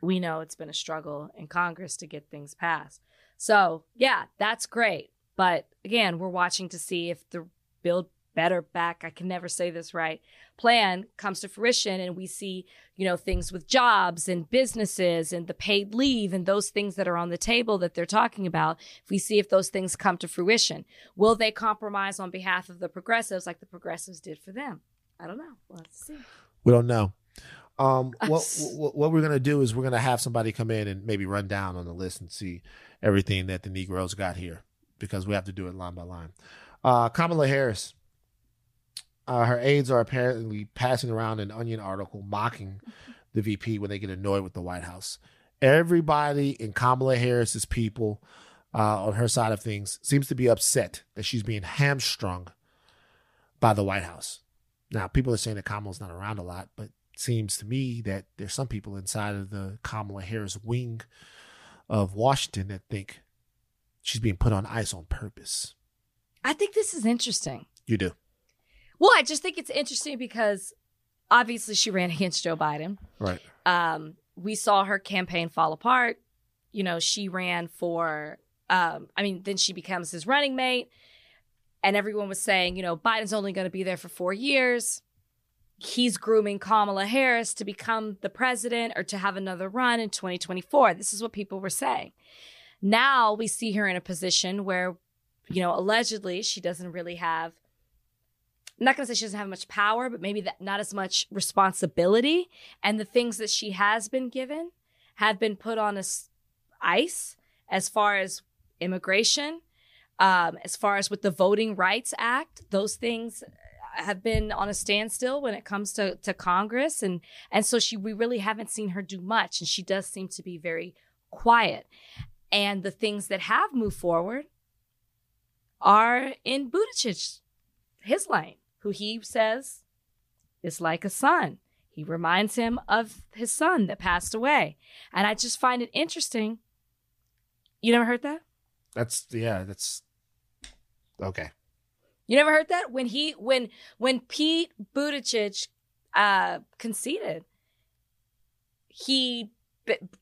we know it's been a struggle in Congress to get things passed. So, yeah, that's great. But again, we're watching to see if the Build Better Back, I can never say this right, plan comes to fruition and we see, you know, things with jobs and businesses and the paid leave and those things that are on the table that they're talking about. If we see if those things come to fruition, will they compromise on behalf of the progressives like the progressives did for them? I don't know. To see. We don't know. Um, (laughs) what, what what we're gonna do is we're gonna have somebody come in and maybe run down on the list and see everything that the Negroes got here because we have to do it line by line. Uh, Kamala Harris, uh, her aides are apparently passing around an Onion article mocking the VP when they get annoyed with the White House. Everybody in Kamala Harris's people uh, on her side of things seems to be upset that she's being hamstrung by the White House. Now, people are saying that Kamala's not around a lot, but seems to me that there's some people inside of the Kamala Harris wing of Washington that think she's being put on ice on purpose. I think this is interesting. You do. Well, I just think it's interesting because obviously she ran against Joe Biden. Right. Um, we saw her campaign fall apart. You know, she ran for, um, I mean, then she becomes his running mate. And everyone was saying, you know, Biden's only going to be there for four years. He's grooming Kamala Harris to become the president or to have another run in 2024. This is what people were saying. Now we see her in a position where, you know, allegedly she doesn't really have I'm not going to say she doesn't have much power, but maybe that not as much responsibility. And the things that she has been given have been put on a ice as far as immigration, um, as far as with the Voting Rights Act. Those things have been on a standstill when it comes to, to Congress. And, and so she, we really haven't seen her do much. And she does seem to be very quiet. And the things that have moved forward are in Buttigieg, his line, who he says is like a son. He reminds him of his son that passed away. And I just find it interesting. You never heard that? That's yeah. That's okay. You never heard that? When he when when Pete Buttigieg uh, conceded. He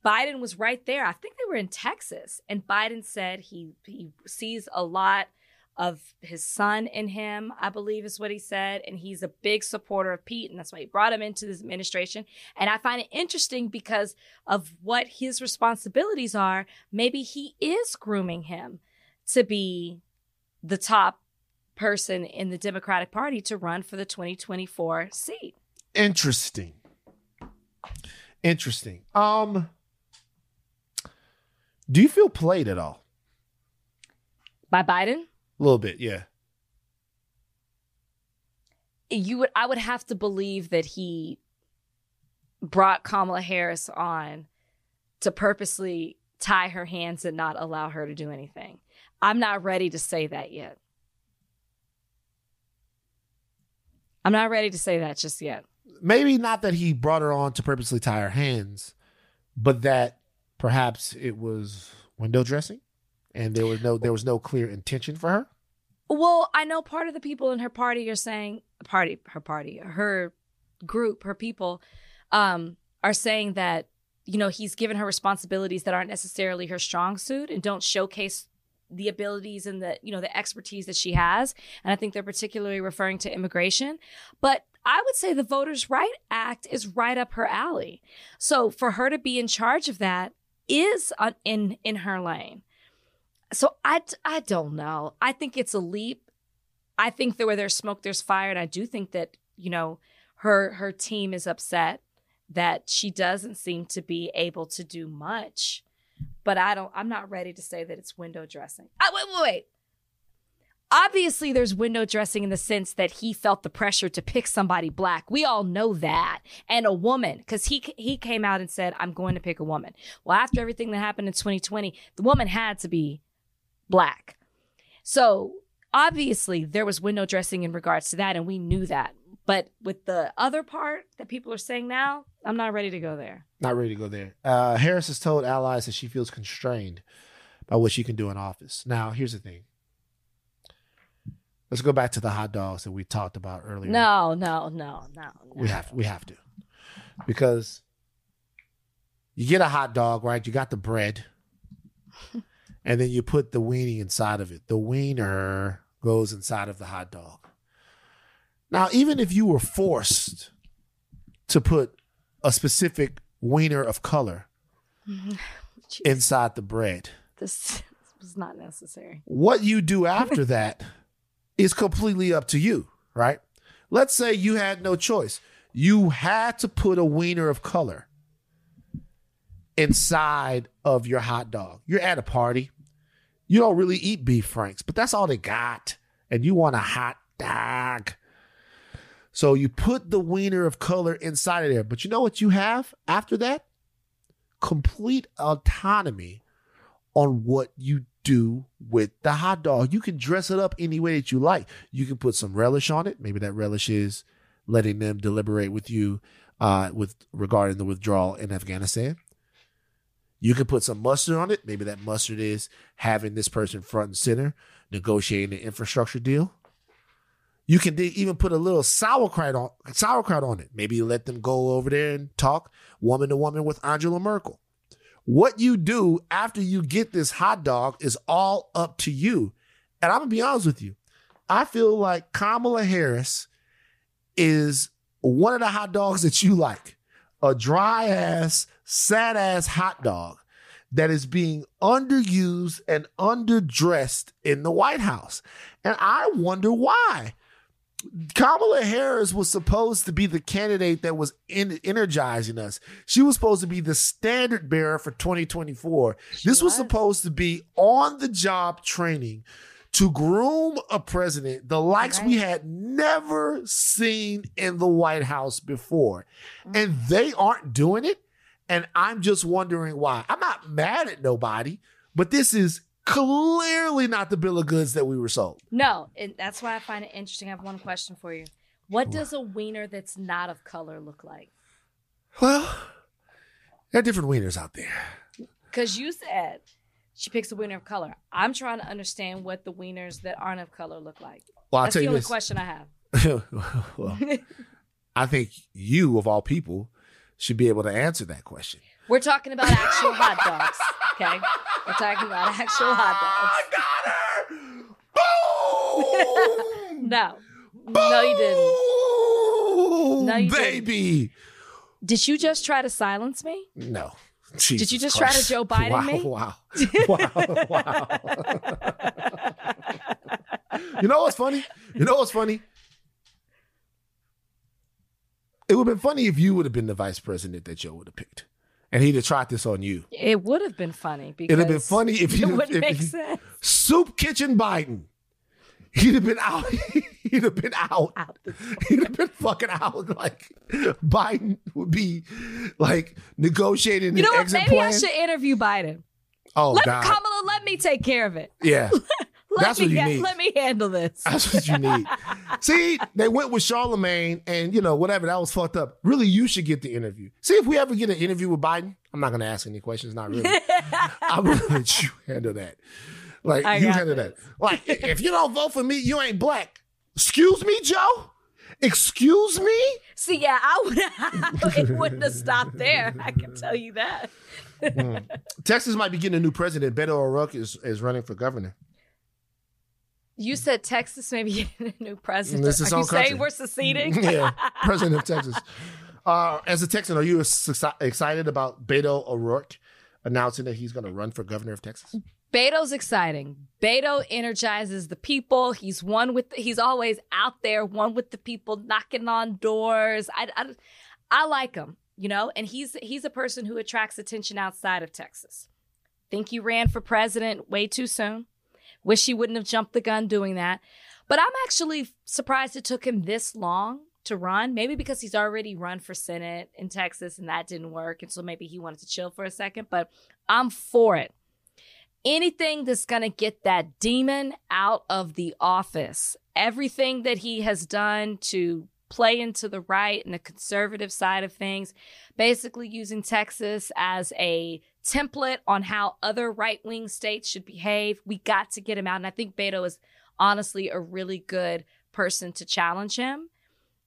Biden was right there. I think they were in Texas, and Biden said he he sees a lot of his son in him, I believe is what he said. And he's a big supporter of Pete. And that's why he brought him into this administration. And I find it interesting because of what his responsibilities are. Maybe he is grooming him to be the top person in the Democratic Party to run for the 2024 seat. Interesting. Interesting. Um do you feel played at all? By Biden? A little bit, yeah. You would I would have to believe that he brought Kamala Harris on to purposely tie her hands and not allow her to do anything. I'm not ready to say that yet. I'm not ready to say that just yet. Maybe not that he brought her on to purposely tie her hands, but that perhaps it was window dressing and there was no there was no clear intention for her. Well, I know part of the people in her party are saying party her party, her group, her people um are saying that you know, he's given her responsibilities that aren't necessarily her strong suit and don't showcase the abilities and the you know the expertise that she has. And i think they're particularly referring to immigration. But i would say the voters right act is right up her alley. So for her to be in charge of that is in in her lane. So i i don't know. I think it's a leap. I think that where there's smoke there's fire. And i do think that you know her her team is upset that she doesn't seem to be able to do much but I don't. I'm not ready to say that it's window dressing. I, wait, wait, wait. Obviously, there's window dressing in the sense that he felt the pressure to pick somebody black. We all know that, and a woman, because he he came out and said, "I'm going to pick a woman." Well, after everything that happened in 2020, the woman had to be black. So obviously, there was window dressing in regards to that, and we knew that. But with the other part that people are saying now, I'm not ready to go there. Not ready to go there. Uh, Harris has told allies that she feels constrained by what she can do in office. Now, here's the thing. Let's go back to the hot dogs that we talked about earlier. No, no, no, no. no. We have we have to. Because you get a hot dog, right? You got the bread. (laughs) and then you put the weenie inside of it. The wiener goes inside of the hot dog. Now, even if you were forced to put a specific wiener of color (laughs) inside the bread, this was not necessary. What you do after (laughs) that is completely up to you, right? Let's say you had no choice. You had to put a wiener of color inside of your hot dog. You're at a party. You don't really eat beef franks, but that's all they got. And you want a hot dog. So you put the wiener of color inside of there. But you know what you have after that? Complete autonomy on what you do with the hot dog. You can dress it up any way that you like. You can put some relish on it. Maybe that relish is letting them deliberate with you uh, with regarding the withdrawal in Afghanistan. You can put some mustard on it. Maybe that mustard is having this person front and center negotiating an infrastructure deal. You can even put a little sauerkraut on sauerkraut on it. Maybe let them go over there and talk woman to woman with Angela Merkel. What you do after you get this hot dog is all up to you. And I'm gonna be honest with you. I feel like Kamala Harris is one of the hot dogs that you like. A dry ass, sad ass hot dog that is being underused and underdressed in the White House. And I wonder why. Kamala Harris was supposed to be the candidate that was in, energizing us. She was supposed to be the standard bearer for 2024. She this was. was supposed to be on the job training to groom a president the likes right. we had never seen in the White House before. Mm-hmm. And they aren't doing it. And I'm just wondering why. I'm not mad at nobody, but this is clearly not the bill of goods that we were sold. No, and that's why I find it interesting. I have one question for you. What does a wiener that's not of color look like? Well, there are different wieners out there. Because you said she picks a wiener of color. I'm trying to understand what the wieners that aren't of color look like. Well, I'll that's tell the you only this. question I have. (laughs) well, I think you, of all people, should be able to answer that question. We're talking about actual (laughs) hot dogs. Okay. We're talking about actual hot ah, dogs. I got her! Boom! (laughs) No. No, you didn't. No, you didn't. baby. Did you just try to silence me? No. Did you Jesus just try to Joe Biden wow, me? Wow. Wow. Wow. (laughs) you know what's funny? You know what's funny? It would have been funny if you would have been the vice president that Joe would have picked. And he'd have tried this on you. It would have been funny because It'd have been funny if (laughs) it you wouldn't if make he- sense. Soup Kitchen Biden. He'd have been out. (laughs) He'd have been out. Out (laughs) He'd have been fucking out. Like Biden would be like negotiating You know the what? Maybe I should interview Biden. Oh let God. Kamala let me take care of it. Yeah. Let That's me what you need. let me handle this. (laughs) That's what you need. (laughs) See, they went with Charlemagne and, you know, whatever. That was fucked up. Really, you should get the interview. See, if we ever get an interview with Biden, I'm not going to ask any questions. Not really. I'm going to let you handle that. Like, I you handle this. that. Like, if you don't vote for me, you ain't black. Excuse me, Joe? Excuse me? See, yeah, I would. (laughs) it wouldn't have stopped there. I can tell you that. Hmm. Texas might be getting a new president. Beto O'Rourke is, is running for governor. You said Texas maybe getting a new president. This is Are you country. saying we're seceding? (laughs) yeah, (laughs) president of Texas. Uh, as a Texan, are you excited about Beto O'Rourke announcing that he's going to run for governor of Texas? Beto's exciting. Beto energizes the people. He's one with. he's always out there, one with the people, knocking on doors. I, I, I like him, you know. And he's he's a person who attracts attention outside of Texas. Think he ran for president way too soon. Wish he wouldn't have jumped the gun doing that. But I'm actually surprised it took him this long to run. Maybe because he's already run for Senate in Texas and that didn't work. And so maybe he wanted to chill for a second. But I'm for it anything that's going to get that demon out of the office. Everything that he has done to play into the right and the conservative side of things, basically using Texas as a template on how other right wing states should behave. We got to get him out. And I think Beto is honestly a really good person to challenge him.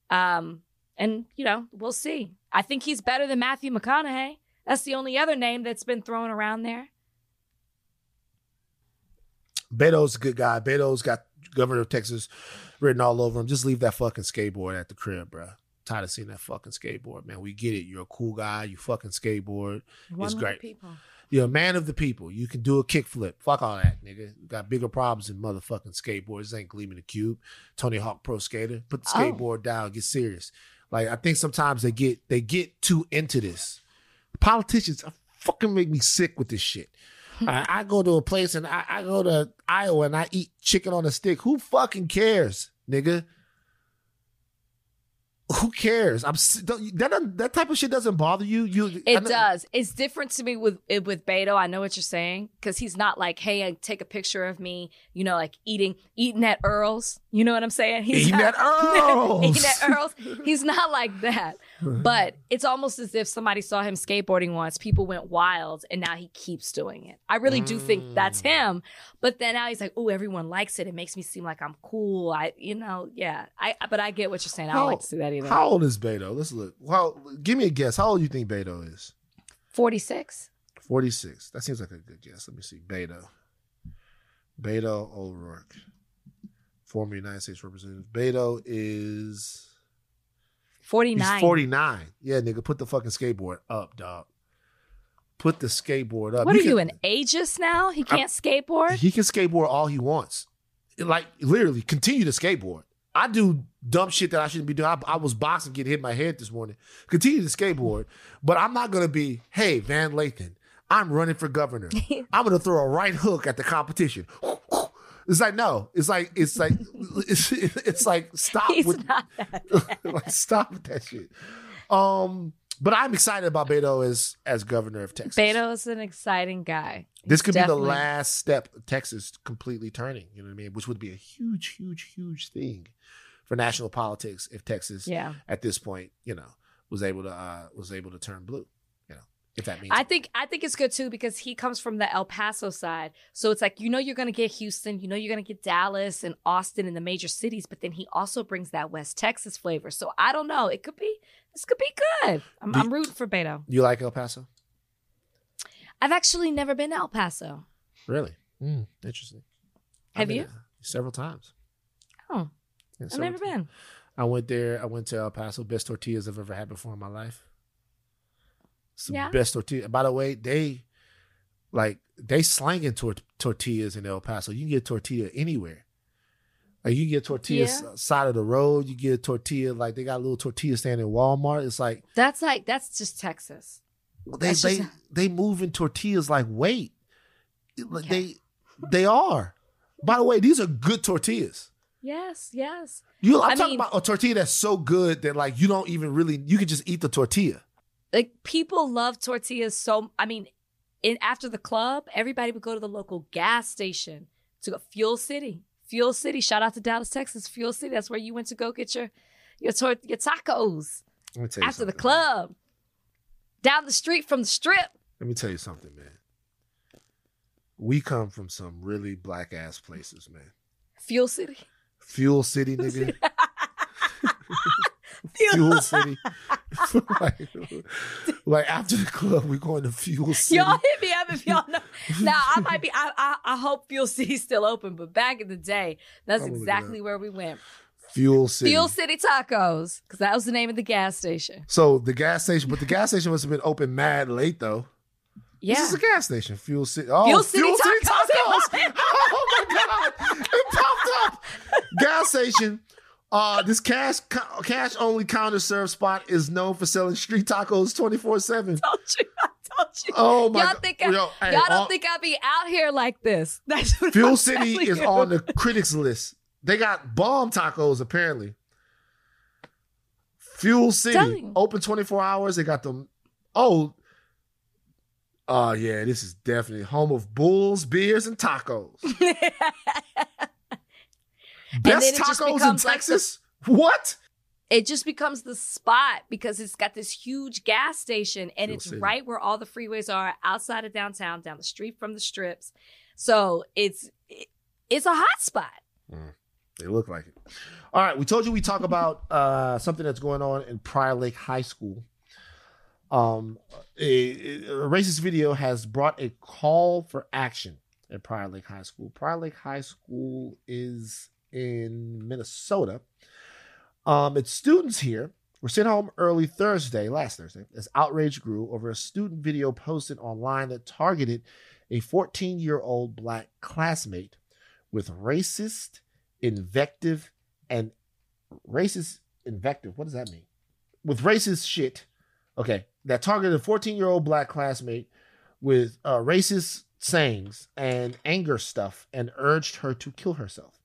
Um, and, you know, we'll see. I think he's better than Matthew McConaughey. That's the only other name that's been thrown around there. Beto's a good guy. Beto's got governor of Texas written all over him. Just leave that fucking skateboard at the crib, bro. Tired of seeing that fucking skateboard, man. We get it. You're a cool guy. You fucking skateboard. One it's great. people. You're a man of the people. You can do a kickflip. Fuck all that, nigga. You got bigger problems than motherfucking skateboards. This ain't Gleaming the Cube. Tony Hawk Pro Skater. Put the Oh. skateboard down. Get serious. Like I think sometimes they get they get too into this. Politicians are fucking make me sick with this shit. (laughs) I, I go to a place and I, I go to Iowa and I eat chicken on a stick. Who fucking cares, nigga? Who cares? I'm that that type of shit doesn't bother you. You It does. It's different to me with with Beto. I know what you're saying because he's not like, hey, I take a picture of me, you know, like eating eating at Earl's. You know what I'm saying? He's Eating not- at Earl's. (laughs) eating at Earl's. He's not like that. But it's almost as if somebody saw him skateboarding once, people went wild, and now he keeps doing it. I really do think that's Mm. him. But then now he's like, oh, everyone likes it. It makes me seem like I'm cool. I, you know, yeah. I but I get what you're saying. I don't like to see that either. How old is Beto? Let's look. Well, give me a guess. How old do you think Beto is? Forty six. 46. That seems like a good guess. Let me see. Beto. Beto O'Rourke. Former United States Representative. Beto is. Forty He's nine. 49. Yeah, nigga, put the fucking skateboard up, dog. Put the skateboard up. What are can- you, an ageist now? He can't skateboard? He can skateboard all he wants. Like, literally, continue to skateboard. I do dumb shit that I shouldn't be doing. I, I was boxing, getting hit in my head this morning. Continue to skateboard, but I'm not gonna be, hey, Van Lathan, I'm running for governor. (laughs) I'm gonna throw a right hook at the competition. It's like no. It's like it's like (laughs) it's, it's like stop He's with that. (laughs) like stop with that shit. Um, but I'm excited about Beto as as governor of Texas. Beto is an exciting guy. This could be the last step of Texas completely turning, you know what I mean? Which would be a huge, huge, huge thing for national politics if Texas Yeah. at this point, you know, was able to uh was able to turn blue. You know. If that means I think I think it's good too because he comes from the El Paso side. So it's like you know you're gonna get Houston, you know you're gonna get Dallas and Austin and the major cities, but then he also brings that West Texas flavor. So I don't know. It could be this could be good. I'm, Do- I'm rooting for Beto. you like El Paso. I've actually never been to El Paso. Really? Mm, interesting. Have I've been you? Several times. Oh, Yeah, I've never times. been. I went there. I went to El Paso. Best tortillas I've ever had before in my life. The Yeah. best tortilla. By the way, they like they slanging tor- tortillas in El Paso. You can get tortilla anywhere. Like you can get tortillas Yeah. Uh, side of the road. You get a tortilla like they got a little tortilla stand in Walmart. It's like That's like that's just Texas. they That's they just- they moving tortillas like weight. Okay. They they are. By the way, these are good tortillas. Yes, yes. You, I'm I talking mean- about a tortilla that's so good that like you don't even really you can just eat the tortilla. Like people love tortillas so I mean, in after the club, everybody would go to the local gas station to go Fuel City. Fuel City. Shout out to Dallas, Texas. Fuel City. That's where you went to go get your your tor- your tacos Let me you after the club. Down the street from the strip. Let me tell you something, man. We come from some really black ass places, man. Fuel City. Fuel City, nigga. (laughs) Fuel (laughs) City. (laughs) like, like after the club, we going to Fuel City. Y'all hit me up if y'all know. (laughs) Now I might be. I, I I hope Fuel City's still open, but back in the day, that's I'm gonna look it exactly where we went. Fuel City. Fuel City Tacos, because that was the name of the gas station. So the gas station, but the gas station must have been open mad late though. Yeah. This is a gas station. Fuel City. Oh, Fuel City City Tacos. Tacos. oh my god! It popped up. Gas station. Uh, this cash cash only counter serve spot is known for selling street tacos twenty four seven. (laughs) told you. I told you. Oh my y'all god! think I, Yo, hey, y'all don't all- think I'll be out here like this? (laughs) That's Fuel I'm City is you. on the critics list. They got bomb tacos apparently. Fuel City open twenty four hours. They got them. Oh, oh yeah, this is definitely home of bulls, beers, and tacos. (laughs) Best tacos in becomes like the- Texas. what? it just becomes the spot because it's got this huge gas station and it's City. right where all the freeways are outside of downtown, down the street from the strips. So it's it, it's a hot spot. They look like it. All right, we told you we talk about uh, something that's going on in Prior Lake High School. Um, a, a racist video has brought a call for action at Prior Lake High School. Prior Lake High School is in Minnesota. Um, its students here were sent home early Thursday, last Thursday, as outrage grew over a student video posted online that targeted a 14 year old black classmate with racist invective and racist invective. What does that mean? With racist shit. Okay, that targeted a 14 year old black classmate with uh, racist sayings and anger stuff and urged her to kill herself.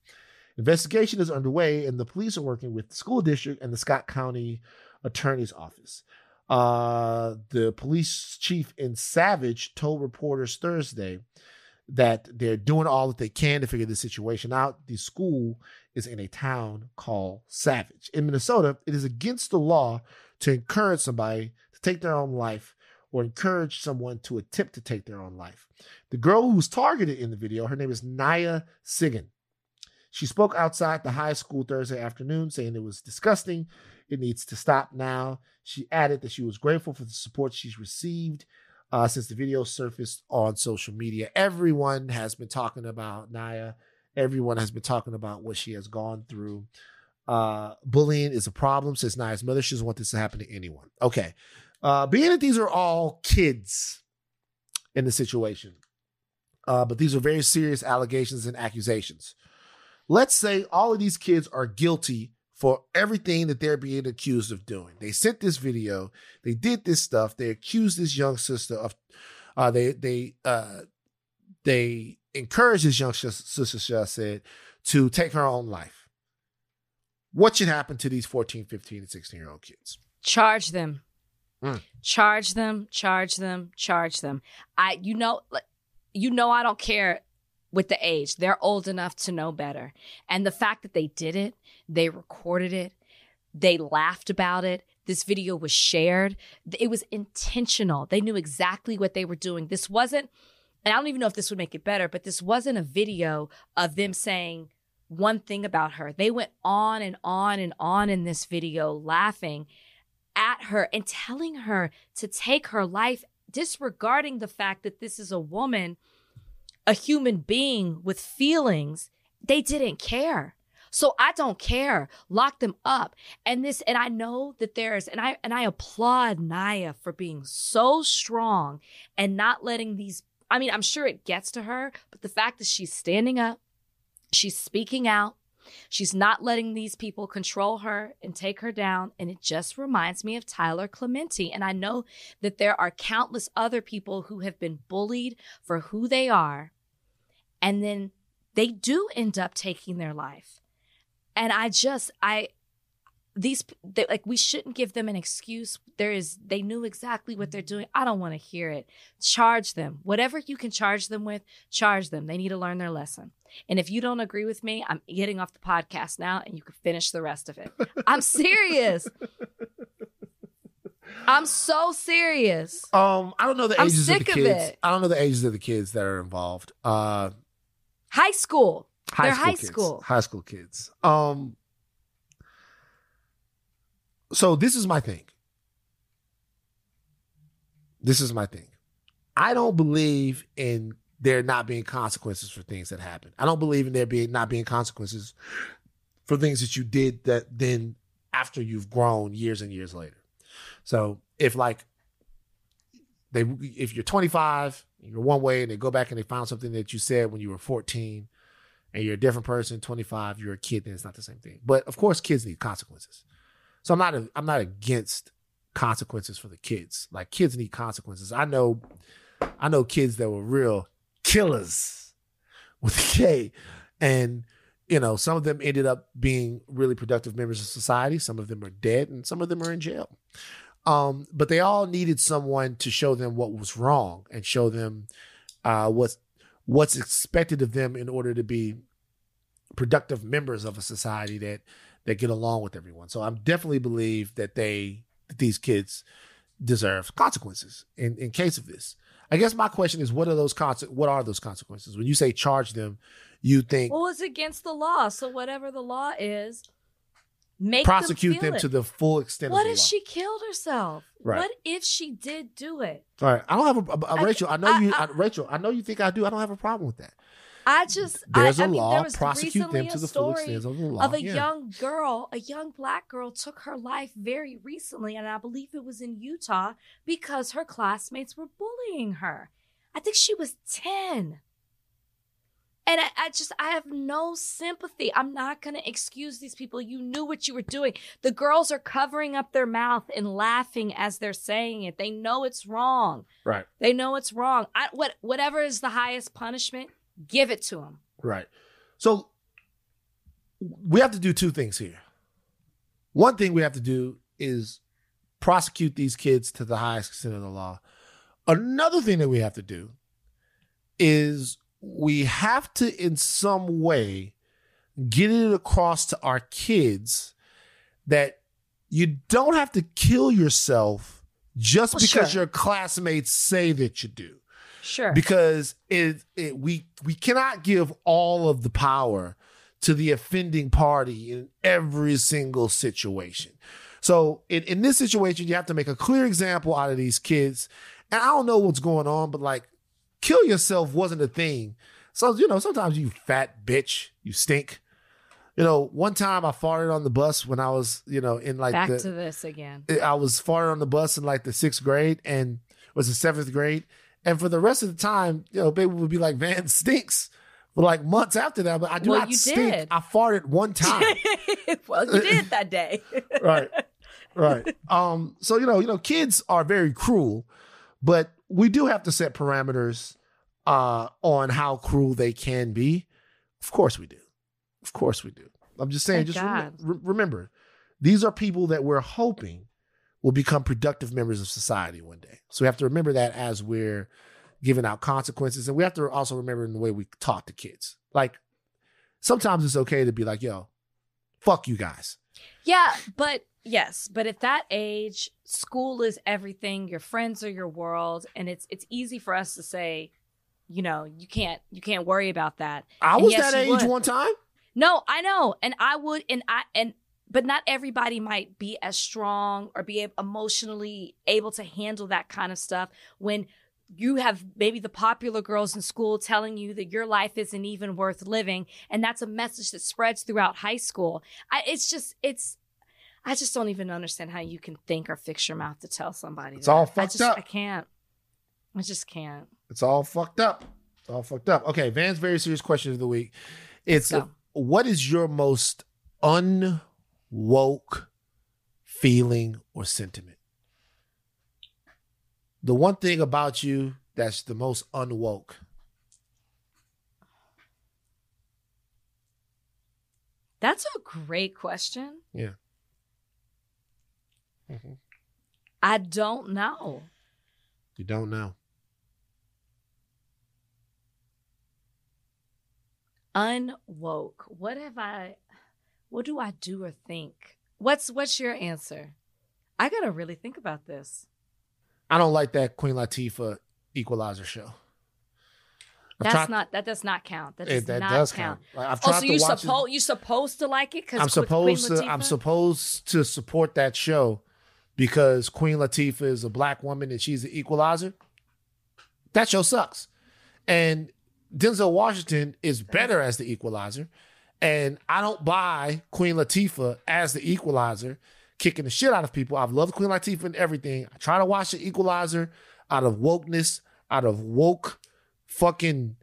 Investigation is underway, and the police are working with the school district and the Scott County Attorney's Office. Uh, the police chief in Savage told reporters Thursday that they're doing all that they can to figure the situation out. The school is in a town called Savage. In Minnesota, it is against the law to encourage somebody to take their own life or encourage someone to attempt to take their own life. The girl who was targeted in the video, her name is Naya Sigan. She spoke outside the high school Thursday afternoon saying it was disgusting. It needs to stop now. She added that she was grateful for the support she's received uh, since the video surfaced on social media. Everyone has been talking about Naya. Everyone has been talking about what she has gone through. Uh, bullying is a problem, says Naya's mother. She doesn't want this to happen to anyone. Okay. Uh, being that these are all kids in the situation, uh, but these are very serious allegations and accusations. Let's say all of these kids are guilty for everything that they're being accused of doing. They sent this video, they did this stuff, they accused this young sister of uh they they uh they encouraged this young sister, should I said, to take her own life. What should happen to these 14, 15, and 16 year old kids? Charge them. Mm. Charge them, charge them, charge them. I you know like, you know I don't care with the age. They're old enough to know better. And the fact that they did it, they recorded it, they laughed about it, this video was shared. It was intentional. They knew exactly what they were doing. This wasn't, and I don't even know if this would make it better, but this wasn't a video of them saying one thing about her. They went on and on and on in this video, laughing at her and telling her to take her life, disregarding the fact that this is a woman, a human being with feelings. They didn't care. So I don't care. Lock them up. And this, and I know that there's, and I, and I applaud Naya for being so strong and not letting these, I mean, I'm sure it gets to her, but the fact that she's standing up, she's speaking out, She's not letting these people control her and take her down. And it just reminds me of Tyler Clementi. And I know that there are countless other people who have been bullied for who they are. And then they do end up taking their life and I just I these they, like we shouldn't give them an excuse there is they knew exactly what they're doing i don't want to hear it charge them whatever you can charge them with charge them they need to learn their lesson and if you don't agree with me i'm getting off the podcast now and you can finish the rest of it i'm serious (laughs) i'm so serious Um, I don't know the ages of sick the of kids. it. I don't know the ages of the kids that are involved. Uh, high school high They're school high kids. school. High school kids. Um. So this is my thing. This is my thing. I don't believe in there not being consequences for things that happen. I don't believe in there being not being consequences for things that you did that then after you've grown years and years later. So if like they if you're 25, you're one way and they go back and they found something that you said when you were 14 and you're a different person, 25, you're a kid, then it's not the same thing. But of course kids need consequences. So I'm not a, I'm not against consequences for the kids. Like kids need consequences. I know I know kids that were real killers with a K. And, you know, some of them ended up being really productive members of society. Some of them are dead and some of them are in jail. Um, but they all needed someone to show them what was wrong and show them uh, what's what's expected of them in order to be productive members of a society that that get along with everyone. So I'm definitely believe that they that these kids deserve consequences in, in case of this. I guess my question is what are those conse- what are those consequences? When you say charge them, you think well it's against the law so whatever the law is make prosecute them, them, to the full extent What of the if law. she killed herself? Right. What if she did do it? All right. I don't have a, a- a- I- Rachel. I know I- you, I, Rachel. I know you think I do. I don't have a problem with that. I just There's I, a I mean, law. there was prosecute recently them to a the full story extent of the law. of a Yeah. young girl, a young black girl took her life very recently, and I believe it was in Utah because her classmates were bullying her. I think she was 10. And I, I just, I have no sympathy. I'm not going to excuse these people. You knew what you were doing. The girls are covering up their mouth and laughing as they're saying it. They know it's wrong. Right. They know it's wrong. I, what, whatever is the highest punishment, give it to them. Right. So we have to do two things here. One thing we have to do is prosecute these kids to the highest extent of the law. Another thing that we have to do is we have to, in some way, get it across to our kids that you don't have to kill yourself just Well, because sure. your classmates say that you do Sure. because it, it we we cannot give all of the power to the offending party in every single situation. So in, in this situation, you have to make a clear example out of these kids. And I don't know what's going on, but like kill yourself wasn't a thing. So, you know, sometimes you fat bitch, you stink. You know, one time I farted on the bus when I was, you know, in like Back the to this again. I was farting on the bus in like the sixth grade and was the seventh grade. And for the rest of the time, you know, baby would be like, Van stinks. For like months after that, but I do Well, not stink. did. I farted one time. (laughs) well, you did that day. (laughs) right. Right. Um, so you know, you know, kids are very cruel, but we do have to set parameters uh on how cruel they can be. Of course we do. Of course we do. I'm just saying, Thank just God. re- remember, these are people that we're hoping will become productive members of society one day. So we have to remember that as we're giving out consequences. And we have to also remember in the way we talk to kids. Like sometimes it's okay to be like, yo, fuck you guys. Yeah, but Yes, but at that age, school is everything. Your friends are your world, and it's it's easy for us to say, you know, you can't you can't worry about that. I And was yes, that age would. one time. No, I know, and I would, and I and but not everybody might be as strong or be emotionally able to handle that kind of stuff when you have maybe the popular girls in school telling you that your life isn't even worth living and that's a message that spreads throughout high school I, it's just it's i just don't even understand how you can think or fix your mouth to tell somebody It's that. all I fucked just, up. i can't i just can't It's all fucked up. It's all fucked up. Okay, Van's very serious question of the week. It's Let's what is your most unwoke feeling or sentiment? The one thing about you that's the most unwoke. that's a great question Yeah. Mm-hmm. i don't know You don't know. unwoke what have i what do i do or think what's what's your answer i gotta really think about this I don't like that Queen Latifah Equalizer show. I've that's tried- not that does not count that it- does that not does count, count. Like, I've oh so to you supposed you supposed to like it because I'm supposed to. I'm supposed to support that show because Queen Latifah is a black woman and she's the equalizer. That show sucks, and Denzel Washington is better as the equalizer, and I don't buy Queen Latifah as the equalizer, kicking the shit out of people. I've loved Queen Latifah and everything. I try to watch the equalizer out of wokeness, out of woke fucking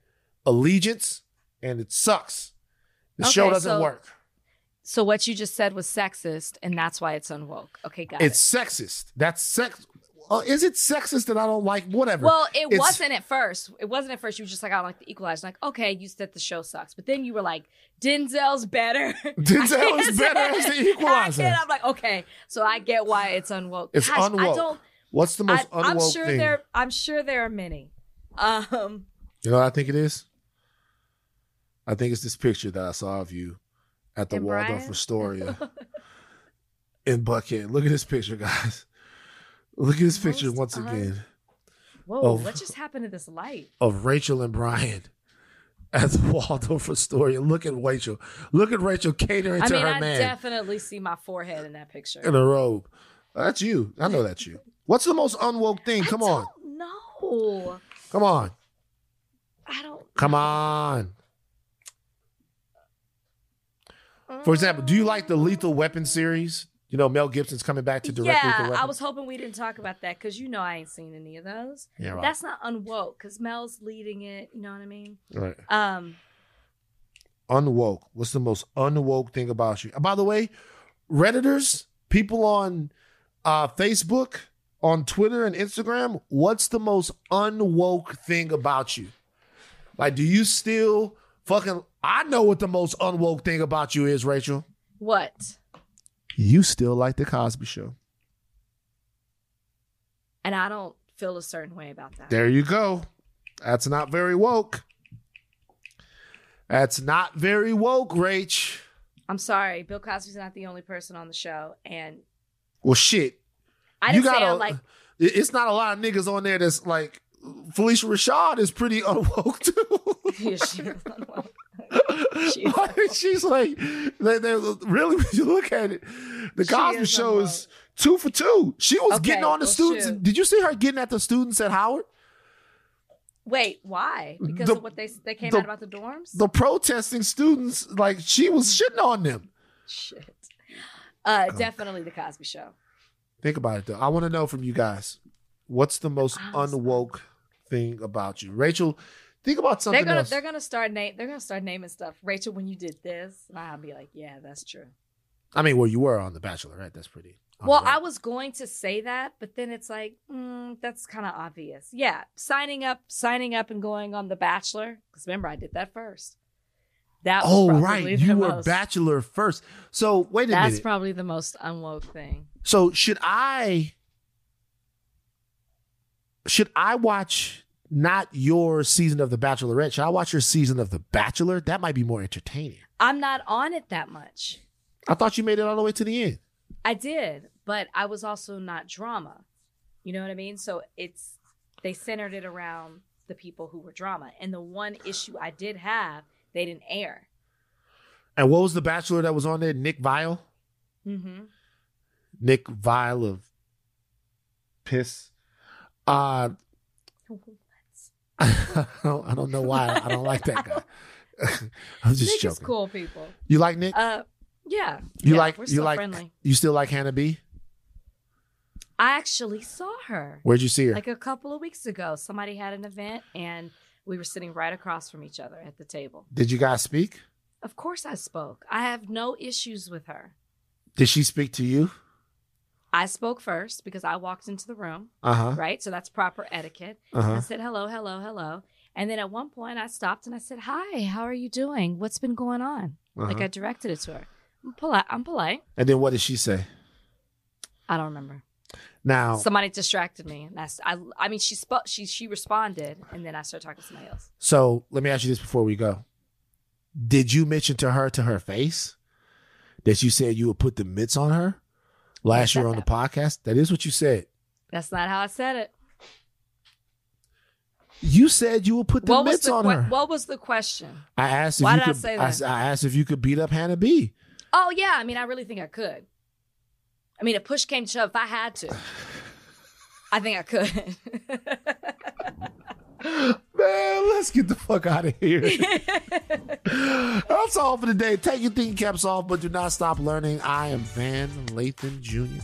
allegiance, and it sucks. The show doesn't so- work. so what you just said was sexist and that's why it's unwoke okay got It's it sexist. That's sex. Uh, is it sexist that I don't like whatever? well it It's- wasn't at first it wasn't at first you were just like i don't like the equalizer like okay you said the show sucks but then you were like denzel's better (laughs) Denzel is better as the equalizer. (laughs) I can't- i'm like okay so i get why it's unwoke It's Gosh, i don't What's the most I, I'm sure thing? there. I'm sure there are many. Um, You know what I think it is? I think it's this picture that I saw of you at the Waldorf Astoria (laughs) in Buckhead. Look at this picture, guys. Look at this picture Most once un- again whoa! Oh. What just happened to this light? of Rachel and Brian the (laughs) Waldorf Astoria. Look at Rachel. Look at Rachel catering I to mean, her I man definitely see my forehead in that picture. in a robe. That's you. I know that's you. What's the most unwoke thing? Come I on. don't. Come on. I don't. Come on. Uh, For example, do you like the Lethal Weapon series? You know, Mel Gibson's coming back to direct Yeah, I was hoping we didn't talk about that because you know I ain't seen any of those. Yeah, right. That's not unwoke because Mel's leading it. You know what I mean? right. Um, Unwoke. What's the most unwoke thing about you? By the way, Redditors, people on uh, Facebook, on Twitter and Instagram, what's the most unwoke thing about you? Like, do you still fucking. I know what the most unwoke thing about you is, Rachel. what? You still like The Cosby Show. And I don't feel a certain way about that. There you go. That's not very woke. That's not very woke, Rach. I'm sorry, Bill Cosby's not the only person on the show, and Well, shit. I you didn't say gotta I'm like It's not a lot of niggas on there that's like Phylicia Rashad is pretty unwoke too. (laughs) Yeah, she is unwoke. (laughs) She is Like, she's like, they, they, really, (laughs) when you look at it, the Cosby Show is two for two. She was Okay, getting on the well, students. shoot. Did you see her getting at the students at Howard? Wait, why? Because The- of what they they came the- out about the dorms? The protesting students, like she was shitting on them. Shit. Uh, definitely the Cosby Show. Think about it though. I want to know from you guys, what's the most unwoke thing about you, Rachel? Think about something They're gonna else. they're gonna start name they're gonna start naming stuff. Rachel, when you did this, and I'll be like, yeah, that's true. I mean, well, you were on The Bachelor, right? That's pretty. Well, I was going to say that, but then it's like, mm, that's kind of obvious. Yeah, signing up, signing up, and going on The Bachelor. Because remember, I did that first. That was Oh right, you were most- Bachelor first. So wait a That's minute. That's probably the most unwoke thing. so should I? Should I watch not your season of The Bachelorette? Should I watch your season of The Bachelor? That might be more entertaining. I'm not on it that much. I thought you made it all the way to the end. I did, but I was also not drama. You know what I mean? So it's they centered it around the people who were drama. And the one issue I did have, they didn't air. And what was the bachelor that was on there? Nick Viall? Mm-hmm. Nick Viall of Piss. Uh (laughs) (laughs) I don't, I don't know why I don't like that guy. (laughs) I'm just Nick joking. is cool people. You like Nick? Uh, yeah. you yeah, like you like friendly. you still like Hannah B? I actually saw her Where'd you see her? like a couple of weeks ago. Somebody had an event and we were sitting right across from each other at the table. Did you guys speak? Of course, I spoke. I have no issues with her. Did she speak to you? I spoke first because I walked into the room, Uh huh. right? So that's proper etiquette. Uh huh. I said hello, hello, hello. And then at one point I stopped and I said, Hi, how are you doing? What's been going on? Like Uh-huh. I directed it to her. I'm polite. I'm polite. And then what did she say? I don't remember. Now, Somebody distracted me. And that's I I mean she spoke she she responded and then I started talking to somebody else. so let me ask you this before we go. Did you mention to her to her face that you said you would put the mitts on her last year on the podcast? That is what you said. That's not how I said it. You said you would put the What was mitts the on her. what was the question? I asked if Why you did I could. say I, that? s- I asked if you could beat up Hannah B. Oh yeah, I mean I really think I could. I mean if push came to shove, if I had to. I think I could. (laughs) Man, let's get the fuck out of here. (laughs) That's all for today. Take your thinking caps off, but do not stop learning. I am Van Lathan Jr.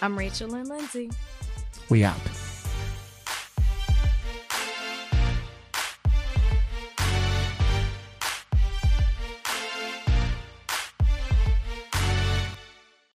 I'm Rachel and Lindsay. We out.